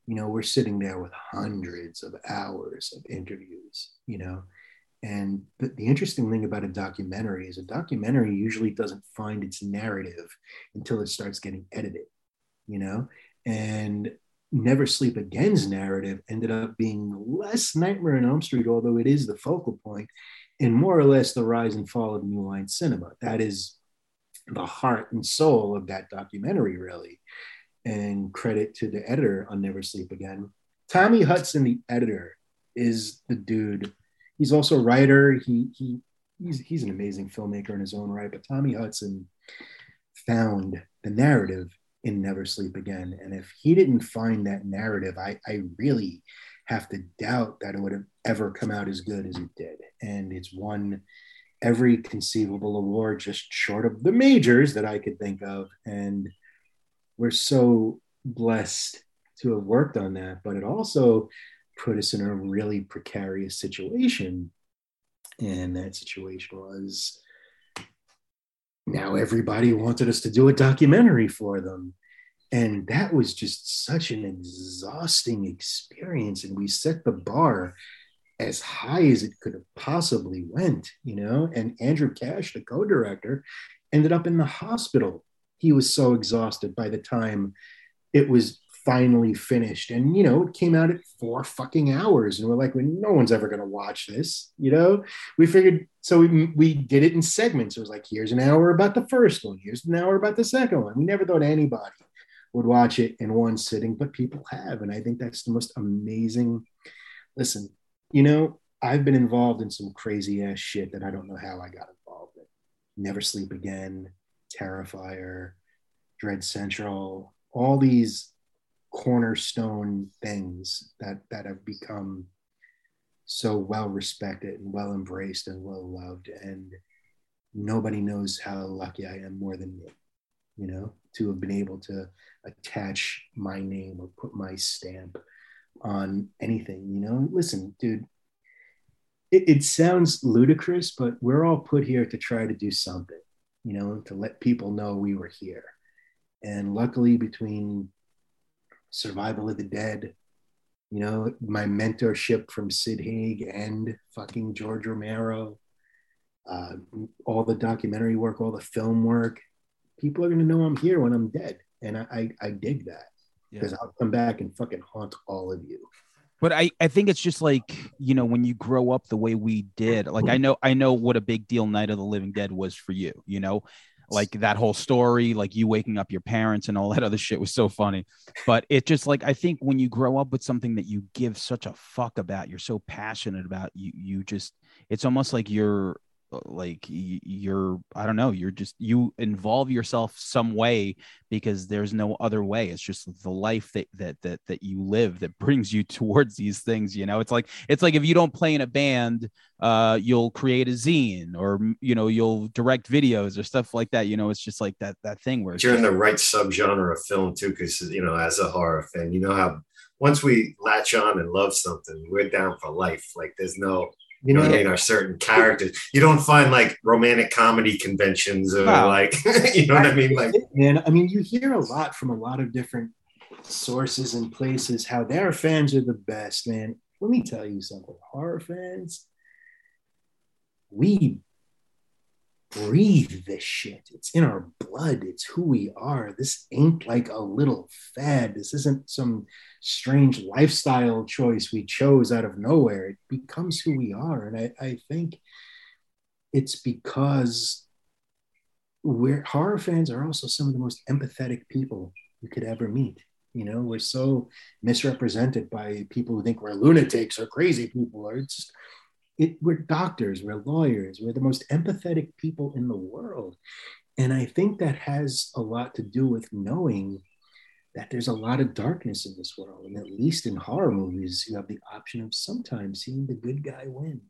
Speaker 3: you know, we're sitting there with hundreds of hours of interviews, you know. And the, the interesting thing about a documentary is a documentary usually doesn't find its narrative until it starts getting edited, you know. And Never Sleep Again's narrative ended up being less Nightmare on Elm Street, although it is the focal point, and more or less the rise and fall of New Line Cinema. That is the heart and soul of that documentary, really. And credit to the editor on Never Sleep Again. Thommy Hutson, the editor, is the dude. He's also a writer. He he he's he's an amazing filmmaker in his own right. But Thommy Hutson found the narrative in Never Sleep Again, and if he didn't find that narrative, I I really have to doubt that it would have ever come out as good as it did. And it's won every conceivable award, just short of the majors that I could think of. And we're so blessed to have worked on that, but it also put us in a really precarious situation. And that situation was now everybody wanted us to do a documentary for them. And that was just such an exhausting experience. And we set the bar as high as it could have possibly went, you know. And Andrew Kasch, the co-director, ended up in the hospital. He was so exhausted by the time it was finally finished. And you know, it came out at four fucking hours. And we're like, well, no one's ever gonna watch this, you know. We figured so we we did it in segments. It was like, here's an hour about the first one, here's an hour about the second one. We never thought anybody would watch it in one sitting, but people have. And I think that's the most amazing. Listen, you know, I've been involved in some crazy ass shit that I don't know how I got involved in. Never Sleep Again, Terrifier, Dread Central, all these cornerstone things that that have become so well respected and well embraced and well loved and nobody knows how lucky I am more than me you know to have been able to attach my name or put my stamp on anything you know? Listen dude it, it sounds ludicrous but we're all put here to try to do something you know to let people know we were here and luckily between Survival of the Dead, you know, my mentorship from Sid Haig and fucking George Romero, uh, all the documentary work, all the film work. People are gonna know I'm here when I'm dead, and I I, I dig that because yeah. I'll come back and fucking haunt all of you.
Speaker 1: But I, I think it's just like you know when you grow up the way we did. Like I know I know what a big deal Night of the Living Dead was for you. You know, like that whole story like you waking up your parents and all that other shit was so funny but it just like i think when you grow up with something that you give such a fuck about you're so passionate about you you just it's almost like you're like you're i don't know you're just you involve yourself some way because there's no other way. It's just the life that that that that you live that <laughs> brings you towards these things you know? It's like it's like if you don't play in a band uh you'll create a zine or you know you'll direct videos or stuff like that you know? It's just like that that thing where
Speaker 2: you're in the right subgenre of film too because you know as a horror fan you know how once we latch on and love something we're down for life. Like there's no you know what I mean, are certain characters. You don't find like romantic comedy conventions or wow. like, <laughs> you know what I mean? Like,
Speaker 3: man, I mean, you hear a lot from a lot of different sources and places how their fans are the best, man. Let me tell you something, horror fans, we breathe this shit. It's in our blood. It's who we are. This ain't like a little fad. This isn't some strange lifestyle choice we chose out of nowhere. It becomes who we are. And I, I think it's because we're horror fans are also some of the most empathetic people you could ever meet. You know, we're so misrepresented by people who think we're lunatics or crazy people, or it's it, we're doctors, we're lawyers, we're the most empathetic people in the world. And I think that has a lot to do with knowing that there's a lot of darkness in this world. And at least in horror movies, you have the option of sometimes seeing the good guy win.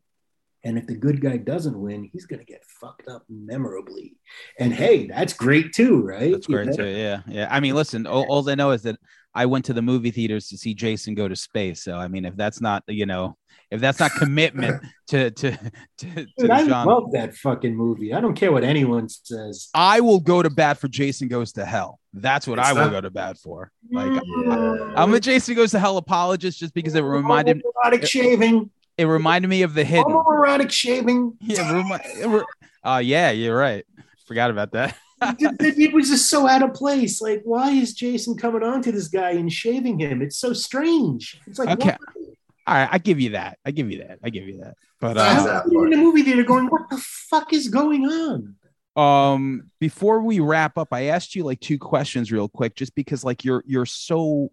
Speaker 3: And if the good guy doesn't win, he's going to get fucked up memorably. And hey, that's great too, right?
Speaker 1: That's great yeah. too. Yeah. Yeah. I mean, listen, all, all I know is that I went to the movie theaters to see Jason go to space. So, I mean, if that's not, you know, if that's not commitment <laughs> to to to,
Speaker 3: Dude, to I genre. love that fucking movie. I don't care what anyone says.
Speaker 1: I will go to bat for Jason Goes to Hell. That's what it's I will go to bat for. Like yeah. I, am a Jason Goes to Hell apologist just because it reminded me
Speaker 3: erotic shaving.
Speaker 1: It reminded me of the hidden
Speaker 3: erotic shaving. <laughs>
Speaker 1: Yeah, remi- uh, yeah, you're right. Forgot about that.
Speaker 3: It was just so out of place. Like, why is Jason coming on to this guy and shaving him? It's so strange. It's like,
Speaker 1: okay. Why? All right, I give you that. I give you that. I give you that. But uh,
Speaker 3: in the movie theater, going, "What the fuck is going on?"
Speaker 1: Um, before we wrap up, I asked you like two questions real quick, just because like you're you're so,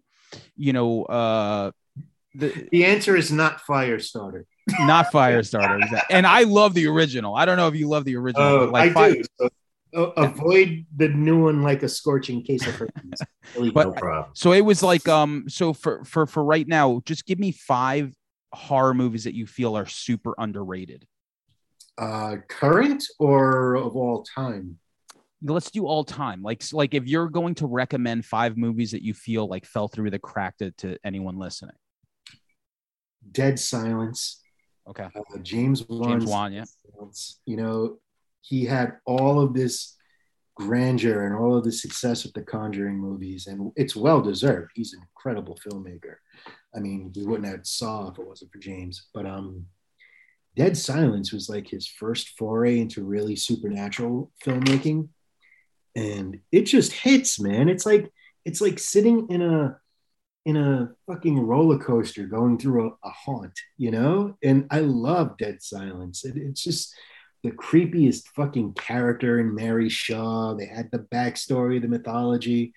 Speaker 1: you know, uh, the
Speaker 3: The answer is not Firestarter.
Speaker 1: not Firestarter, exactly. and I love the original. I don't know if you love the original,
Speaker 3: Oh,
Speaker 1: but like
Speaker 3: I
Speaker 1: Fi-
Speaker 3: do. So, avoid the new one like a scorching case of. <laughs> Really
Speaker 1: But-
Speaker 2: no problem.
Speaker 1: So it was like um so for for for right now, just give me five horror movies that you feel are super underrated.
Speaker 3: uh, current or of all time?
Speaker 1: Let's do all time. Like like if you're going to recommend five movies that you feel like fell through the crack to, to anyone listening.
Speaker 3: Dead Silence.
Speaker 1: Okay.
Speaker 3: Uh, James Wan.
Speaker 1: James Wan, yeah.
Speaker 3: You know, he had all of this grandeur and all of the success with the Conjuring movies, and it's well deserved. He's an incredible filmmaker. I mean, we wouldn't have Saw if it wasn't for James. But um, Dead Silence was like his first foray into really supernatural filmmaking, and it just hits, man. It's like it's like sitting in a in a fucking roller coaster going through a, a haunt, you know? And I love Dead Silence. It, it's just the creepiest fucking character in Mary Shaw. They had the backstory, the mythology.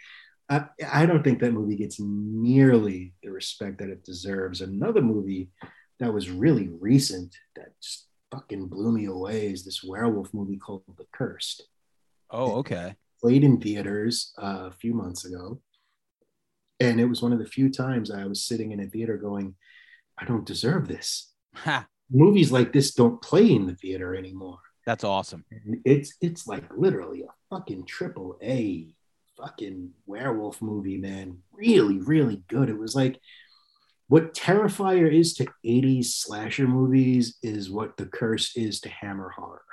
Speaker 3: I, I don't think that movie gets nearly the respect that it deserves. Another movie that was really recent that just fucking blew me away is this werewolf movie called The Cursed
Speaker 1: Oh, okay.
Speaker 3: played in theaters uh, a few months ago. And it was one of the few times I was sitting in a theater going, I don't deserve this.
Speaker 1: Ha,
Speaker 3: Movies like this don't play in the theater anymore.
Speaker 1: that's awesome.
Speaker 3: And it's it's like literally a fucking triple A fucking werewolf movie, man. Really, really good. It was like what Terrifier is to 80s slasher movies is what The Curse is to Hammer horror.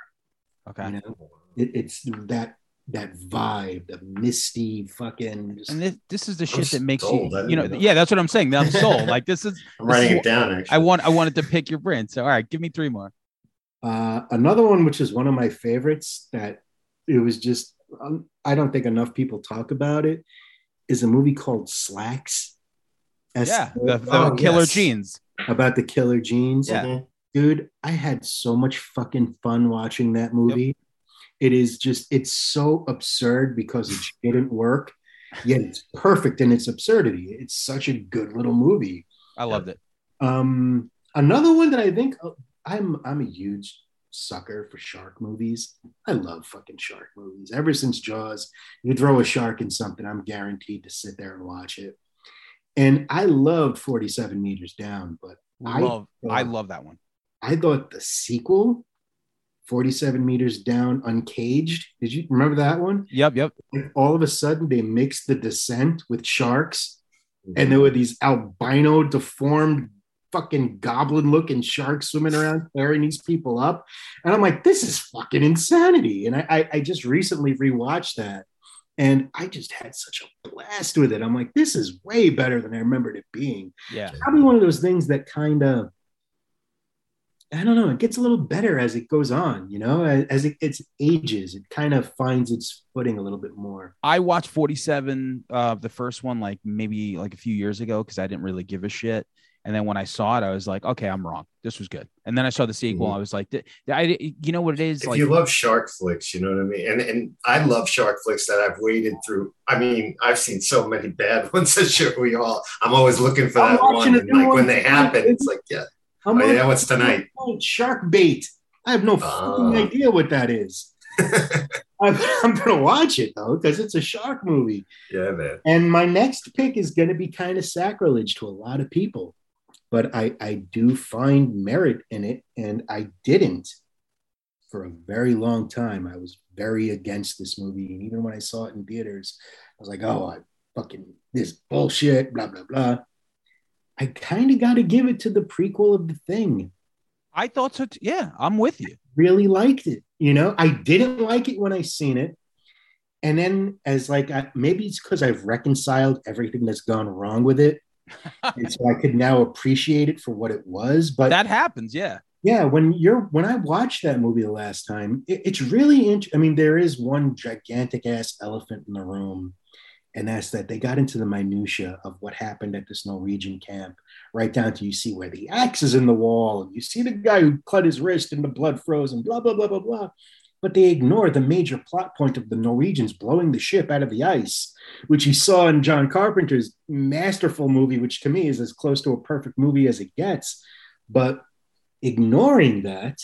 Speaker 1: Okay.
Speaker 3: You know, it, it's that that vibe, the misty fucking. Just,
Speaker 1: And this, this is the
Speaker 2: I'm
Speaker 1: shit that makes
Speaker 2: sold.
Speaker 1: you, you know,
Speaker 2: know.
Speaker 1: yeah, that's what I'm saying. I'm sold. like this is, <laughs>
Speaker 2: I'm writing
Speaker 1: this
Speaker 2: it down. Actually,
Speaker 1: I want, I wanted to pick your brain. So, all right, give me three more.
Speaker 3: uh, another one, which is one of my favorites, that it was just um, I don't think enough people talk about it, is a movie called Slaxx. S-
Speaker 1: Yeah, the, the
Speaker 2: Oh,
Speaker 1: killer
Speaker 2: yes.
Speaker 1: jeans.
Speaker 3: about the killer jeans.
Speaker 1: Yeah.
Speaker 2: Mhm.
Speaker 3: dude i had so much fucking fun watching that movie it is just it's so absurd because it didn't work yet it's perfect in its absurdity. It's such a good little movie.
Speaker 1: I loved it.
Speaker 3: um another one that i think uh, i'm i'm a huge sucker for shark movies. I love fucking shark movies. Ever since jaws you throw a shark in something i'm guaranteed to sit there and watch it. And i loved 47 meters down but I
Speaker 1: Love, I
Speaker 3: thought-
Speaker 1: love that one.
Speaker 3: I thought the sequel, 47 meters down, uncaged. Did you remember that one?
Speaker 1: Yep, yep.
Speaker 3: Like all of a sudden, they mixed the descent with sharks, mm-hmm. and there were these albino, deformed, fucking goblin looking sharks swimming around, tearing these people up. And I'm like, this is fucking insanity. And I, I, I just recently rewatched that. And I just had such a blast with it. I'm like, this is way better than I remembered it being
Speaker 1: Yeah.
Speaker 3: probably one of those things that kind of I don't know, it gets a little better as it goes on, you know, as, as it it's ages, it kind of finds its footing a little bit more.
Speaker 1: I watched 47, uh, the first one, like maybe like a few years ago because I didn't really give a shit. And then when I saw it, I was like, okay, I'm wrong. This was good. And then I saw the sequel.
Speaker 2: Mhm.
Speaker 1: I was like, I, you know what it is?
Speaker 2: if
Speaker 1: like,
Speaker 2: you love shark flicks, you know what I mean. And and I love shark flicks that I've waded through. I mean, I've seen so many bad <laughs> ones. I'm sure we all. I'm always looking for
Speaker 3: I'm
Speaker 2: that one. And like
Speaker 3: one
Speaker 2: when they happen, <laughs> it's like, yeah,
Speaker 3: I'm
Speaker 2: oh, yeah, what's tonight?
Speaker 3: shark bait. I have no fucking
Speaker 2: Oh.
Speaker 3: idea what that is. <laughs> I'm, I'm gonna watch it though because it's a shark movie.
Speaker 2: yeah, man.
Speaker 3: And my next pick is going to be kind of sacrilege to a lot of people, but I, I do find merit in it. And I didn't for a very long time. I was very against this movie. And even when I saw it in theaters, I was like, oh, I fucking, this bullshit, blah, blah, blah. I kind of got to give it to the prequel of The Thing.
Speaker 1: I thought so. Yeah, I'm with you.
Speaker 3: Really liked it. You know, I didn't like it when I seen it. And then, as like, I, maybe it's because I've reconciled everything that's gone wrong with it. <laughs> and so I could now appreciate it for what it was. But
Speaker 1: that happens. Yeah.
Speaker 3: yeah, when you're when I watched that movie the last time, it, it's really interesting. I mean, there is one gigantic ass elephant in the room, and that's that they got into the minutia of what happened at this Norwegian camp, right down to you see where the axe is in the wall, and you see the guy who cut his wrist and the blood froze, and blah blah blah blah blah. but they ignore the major plot point of the Norwegians blowing the ship out of the ice, which you saw in John Carpenter's masterful movie, which to me is as close to a perfect movie as it gets. But ignoring that,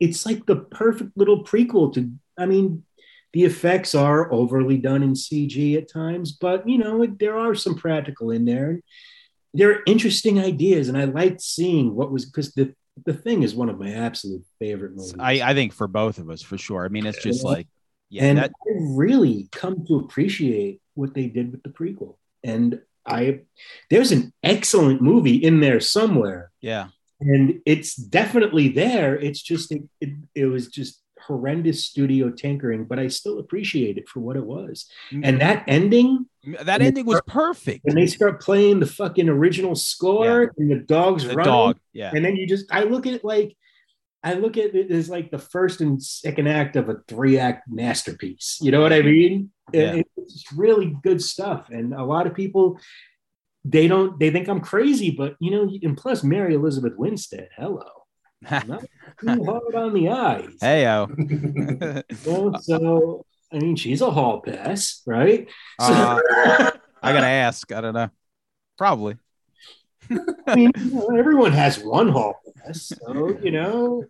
Speaker 3: it's like the perfect little prequel to, I mean, the effects are overly done in CG at times, but you know, there are some practical in there. There are interesting ideas, and I liked seeing what was because the the thing is one of my absolute favorite movies.
Speaker 1: I, I think for both of us, for sure. I mean, it's just like, yeah,
Speaker 3: and
Speaker 1: that,
Speaker 3: I really come to appreciate what they did with the prequel. And I, there's an excellent movie in there somewhere,
Speaker 1: yeah,
Speaker 3: and it's definitely there. It's just it, it, it was just horrendous studio tinkering, but I still appreciate it for what it was. Mm-hmm. And that ending,
Speaker 1: that ending was perfect.
Speaker 3: And they start playing the fucking original score and the dogs
Speaker 1: The
Speaker 3: run,
Speaker 1: dog, yeah,
Speaker 3: and then you just I look at it like I look at it as like the first and second act of a three act masterpiece. You know what I mean?
Speaker 1: Yeah.
Speaker 3: It- It's really good stuff, and a lot of people they don't they think I'm crazy, but you know, and plus Mary Elizabeth Winstead, hello, not too hard on the eyes.
Speaker 1: hey yo, <laughs>
Speaker 3: so I mean, she's a hall pass, right? So,
Speaker 1: Uh, I gotta ask. I don't know. Probably. <laughs>
Speaker 3: I mean, everyone has one hall pass, so you know.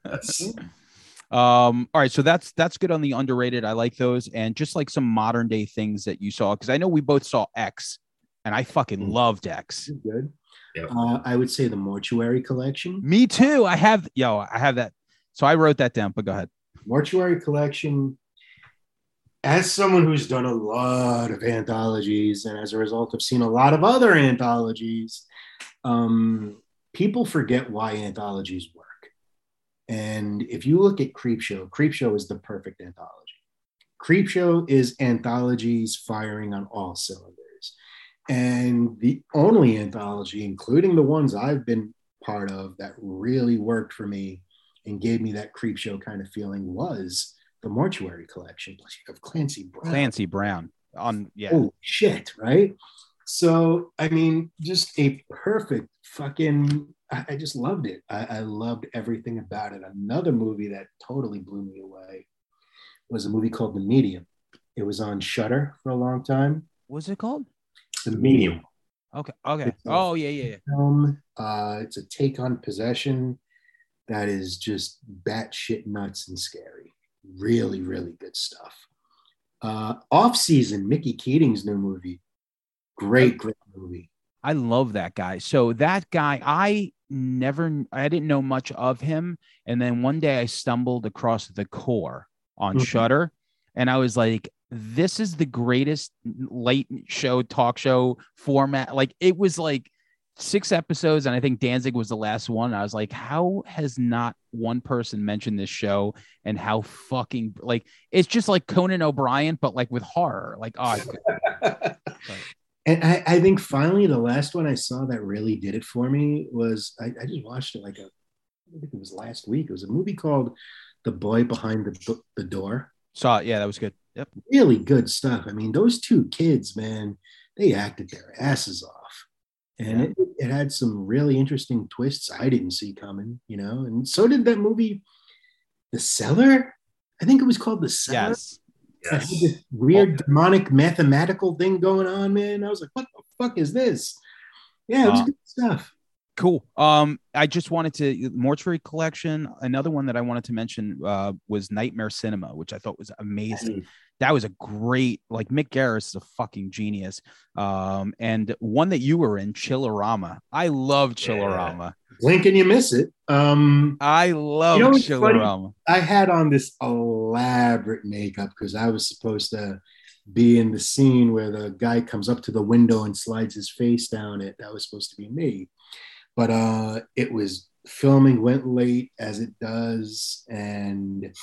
Speaker 1: Um, all right, so that's that's good on the underrated. I like those, and just like some modern day things that you saw, because I know we both saw X, and I fucking
Speaker 2: Mm.
Speaker 1: loved X.
Speaker 3: good.
Speaker 2: Yeah.
Speaker 3: Uh, I would say the mortuary collection.
Speaker 1: Me too. I have yo, I have that. So I wrote that down. But go ahead.
Speaker 3: Mortuary collection. As someone who's done a lot of anthologies, and as a result, have seen a lot of other anthologies, um, people forget why anthologies work. And if you look at Creepshow, Creepshow is the perfect anthology. Creepshow is anthologies firing on all cylinders. And the only anthology, including the ones I've been part of, that really worked for me and gave me that Creepshow kind of feeling was the Mortuary Collection. Have Clancy Brown.
Speaker 1: Clancy Brown on yeah.
Speaker 3: Oh shit, right? So I mean, just a perfect fucking. I, I just loved it. I, I loved everything about it. Another movie that totally blew me away was a movie called The Medium. It was on Shudder for a long time.
Speaker 1: What's it called?
Speaker 3: The Medium
Speaker 1: Okay. Okay.
Speaker 3: It's,
Speaker 1: Oh yeah, yeah, yeah.
Speaker 3: film. Uh, it's a take on possession that is just batshit nuts and scary. Really, really good stuff. Uh, off season, Mickey Keating's new movie. Great, great movie.
Speaker 1: I love that guy. So that guy, I never, I didn't know much of him, and then one day I stumbled across the core on
Speaker 3: Mhm.
Speaker 1: Shudder, and I was like, "This is the greatest late show talk show format." Like it was like six episodes, and I think Danzig was the last one. I was like, "How has not one person mentioned this show?" And how fucking like it's just like Conan O'Brien, but like with horror. Like, oh, I- <laughs>
Speaker 3: and I, I think finally the last one I saw that really did it for me was I, I just watched it like a I think it was last week. It was a movie called The Boy Behind the, the Door.
Speaker 1: saw it. Yeah, that was good. Yep.
Speaker 3: Really good stuff. I mean, those two kids, man, they acted their asses off. And
Speaker 1: Yeah.
Speaker 3: it, it had some really interesting twists I didn't see coming, you know. And so did that movie, The Cellar. I think it was called The Cellar.
Speaker 1: Yes.
Speaker 3: It had
Speaker 2: yes.
Speaker 3: this weird demonic mathematical thing going on, man. I was like, what the fuck is this? Yeah, it was
Speaker 1: Uh,
Speaker 3: good stuff.
Speaker 1: Cool. Um, I just wanted to mortuary collection. Another one that I wanted to mention uh, was Nightmare Cinema, which I thought was amazing. That was a great, like Mick Garris is a fucking genius. Um, and one that you were in, Chillerama. I love
Speaker 2: Yeah.
Speaker 1: Chillerama.
Speaker 3: Blink and you miss it. Um,
Speaker 1: I love
Speaker 3: You know?
Speaker 1: Chillerama.
Speaker 3: I had on this elaborate makeup because I was supposed to be in the scene where the guy comes up to the window and slides his face down it. That was supposed to be me. But uh, it was filming went late as it does. And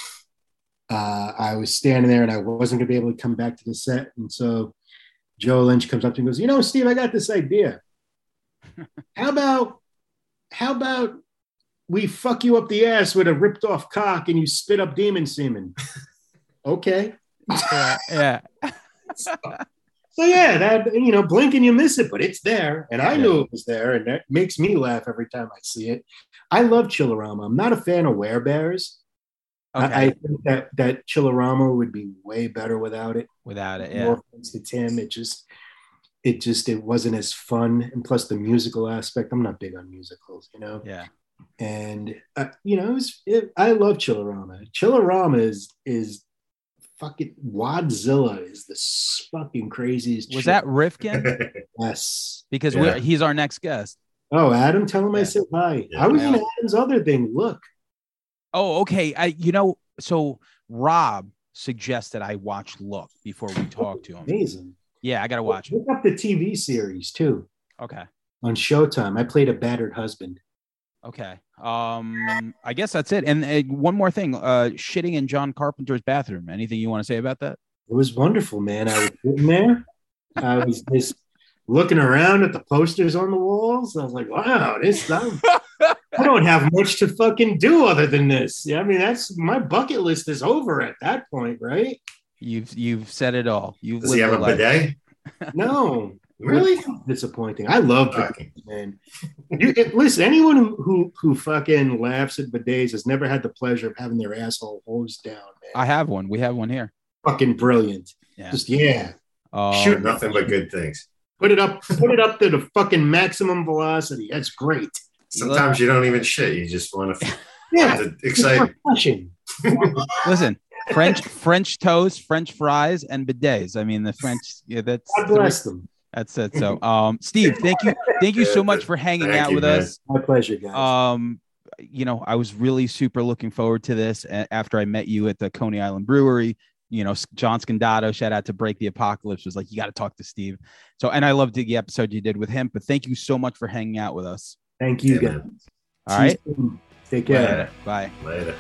Speaker 3: uh, I was standing there and I wasn't going to be able to come back to the set. And so Joe Lynch comes up to me and goes, You know, Steve, I got this idea. <laughs> How about, how about we fuck you up the ass with a ripped off cock and you spit up demon semen? <laughs> okay.
Speaker 1: yeah, yeah. <laughs>
Speaker 3: So yeah, that you know, blink and you miss it, but it's there, and I
Speaker 1: Yeah.
Speaker 3: knew it was there, and that makes me laugh every time I see it. I love Chillerama. I'm not a fan of werebears, I,
Speaker 1: Okay.
Speaker 3: I think that that Chillerama would be way better without it.
Speaker 1: Without it, yeah.
Speaker 3: offense to Tim, it just it just it wasn't as fun, and plus the musical aspect. I'm not big on musicals, you know.
Speaker 1: Yeah.
Speaker 3: And uh, you know, it was, it, I love Chillerama. Chillerama is is fucking Wadzilla is the fucking craziest.
Speaker 1: Was
Speaker 3: shit.
Speaker 1: that Rifkin? <laughs>
Speaker 3: yes?
Speaker 1: Because
Speaker 2: Yeah.
Speaker 1: we're, he's our next guest.
Speaker 3: Oh, Adam, tell him I said hi.
Speaker 2: Yeah.
Speaker 3: I was in Adam's other thing. Look,
Speaker 1: Oh, okay. I, you know, so Rob suggested I watch Look before we oh, talk to him.
Speaker 3: amazing.
Speaker 1: Yeah, I gotta watch it.
Speaker 3: Look up the TV series too
Speaker 1: Okay.
Speaker 3: on Showtime. I played a battered husband.
Speaker 1: Okay. Um, I guess that's it. And uh, one more thing, uh, shitting in John Carpenter's bathroom. Anything you want to say about that?
Speaker 3: It was wonderful, man. I was sitting there. I was just looking around at the posters on the walls. I was like, wow, this I'm, I don't have much to fucking do other than this. Yeah, I mean, that's my bucket list is over at that point, right?
Speaker 1: You've you've said it all. You've
Speaker 2: Does he have a
Speaker 1: the life.
Speaker 2: bidet?
Speaker 3: No,
Speaker 2: Really?
Speaker 3: disappointing. I love bidets,
Speaker 2: Okay.
Speaker 3: man. You, it- listen, anyone who, who who fucking laughs at bidets has never had the pleasure of having their asshole hosed down, man.
Speaker 1: I have one. We have one here.
Speaker 3: fucking brilliant.
Speaker 1: Yeah.
Speaker 3: Just yeah.
Speaker 1: Um,
Speaker 3: Shoot.
Speaker 2: Nothing but good things.
Speaker 3: Put it up, put it up to the fucking maximum velocity. That's great.
Speaker 2: Sometimes you don't even shit. You just want to <laughs>
Speaker 3: Yeah.
Speaker 2: the exciting. <laughs>
Speaker 1: Listen, French French toast, French fries, and bidets. I mean, the French. Yeah, that's
Speaker 3: God bless them.
Speaker 1: That's it. So, <laughs> um, Steve, thank you, thank you so much for hanging
Speaker 2: Thank
Speaker 1: out
Speaker 2: you,
Speaker 1: with
Speaker 2: man.
Speaker 1: us.
Speaker 3: My pleasure, guys.
Speaker 1: Um, you know, I was really super looking forward to this after I met you at the Coney Island Brewery. You know, John Scandato, shout out to Break the Apocalypse, was like, you got to talk to Steve. So, and I loved the episode you did with him. But thank you so much for hanging out with us.
Speaker 3: Thank you,
Speaker 2: Yeah,
Speaker 3: guys.
Speaker 2: man.
Speaker 1: All right,
Speaker 3: See you soon. Take care.
Speaker 1: Later. bye.
Speaker 2: Later.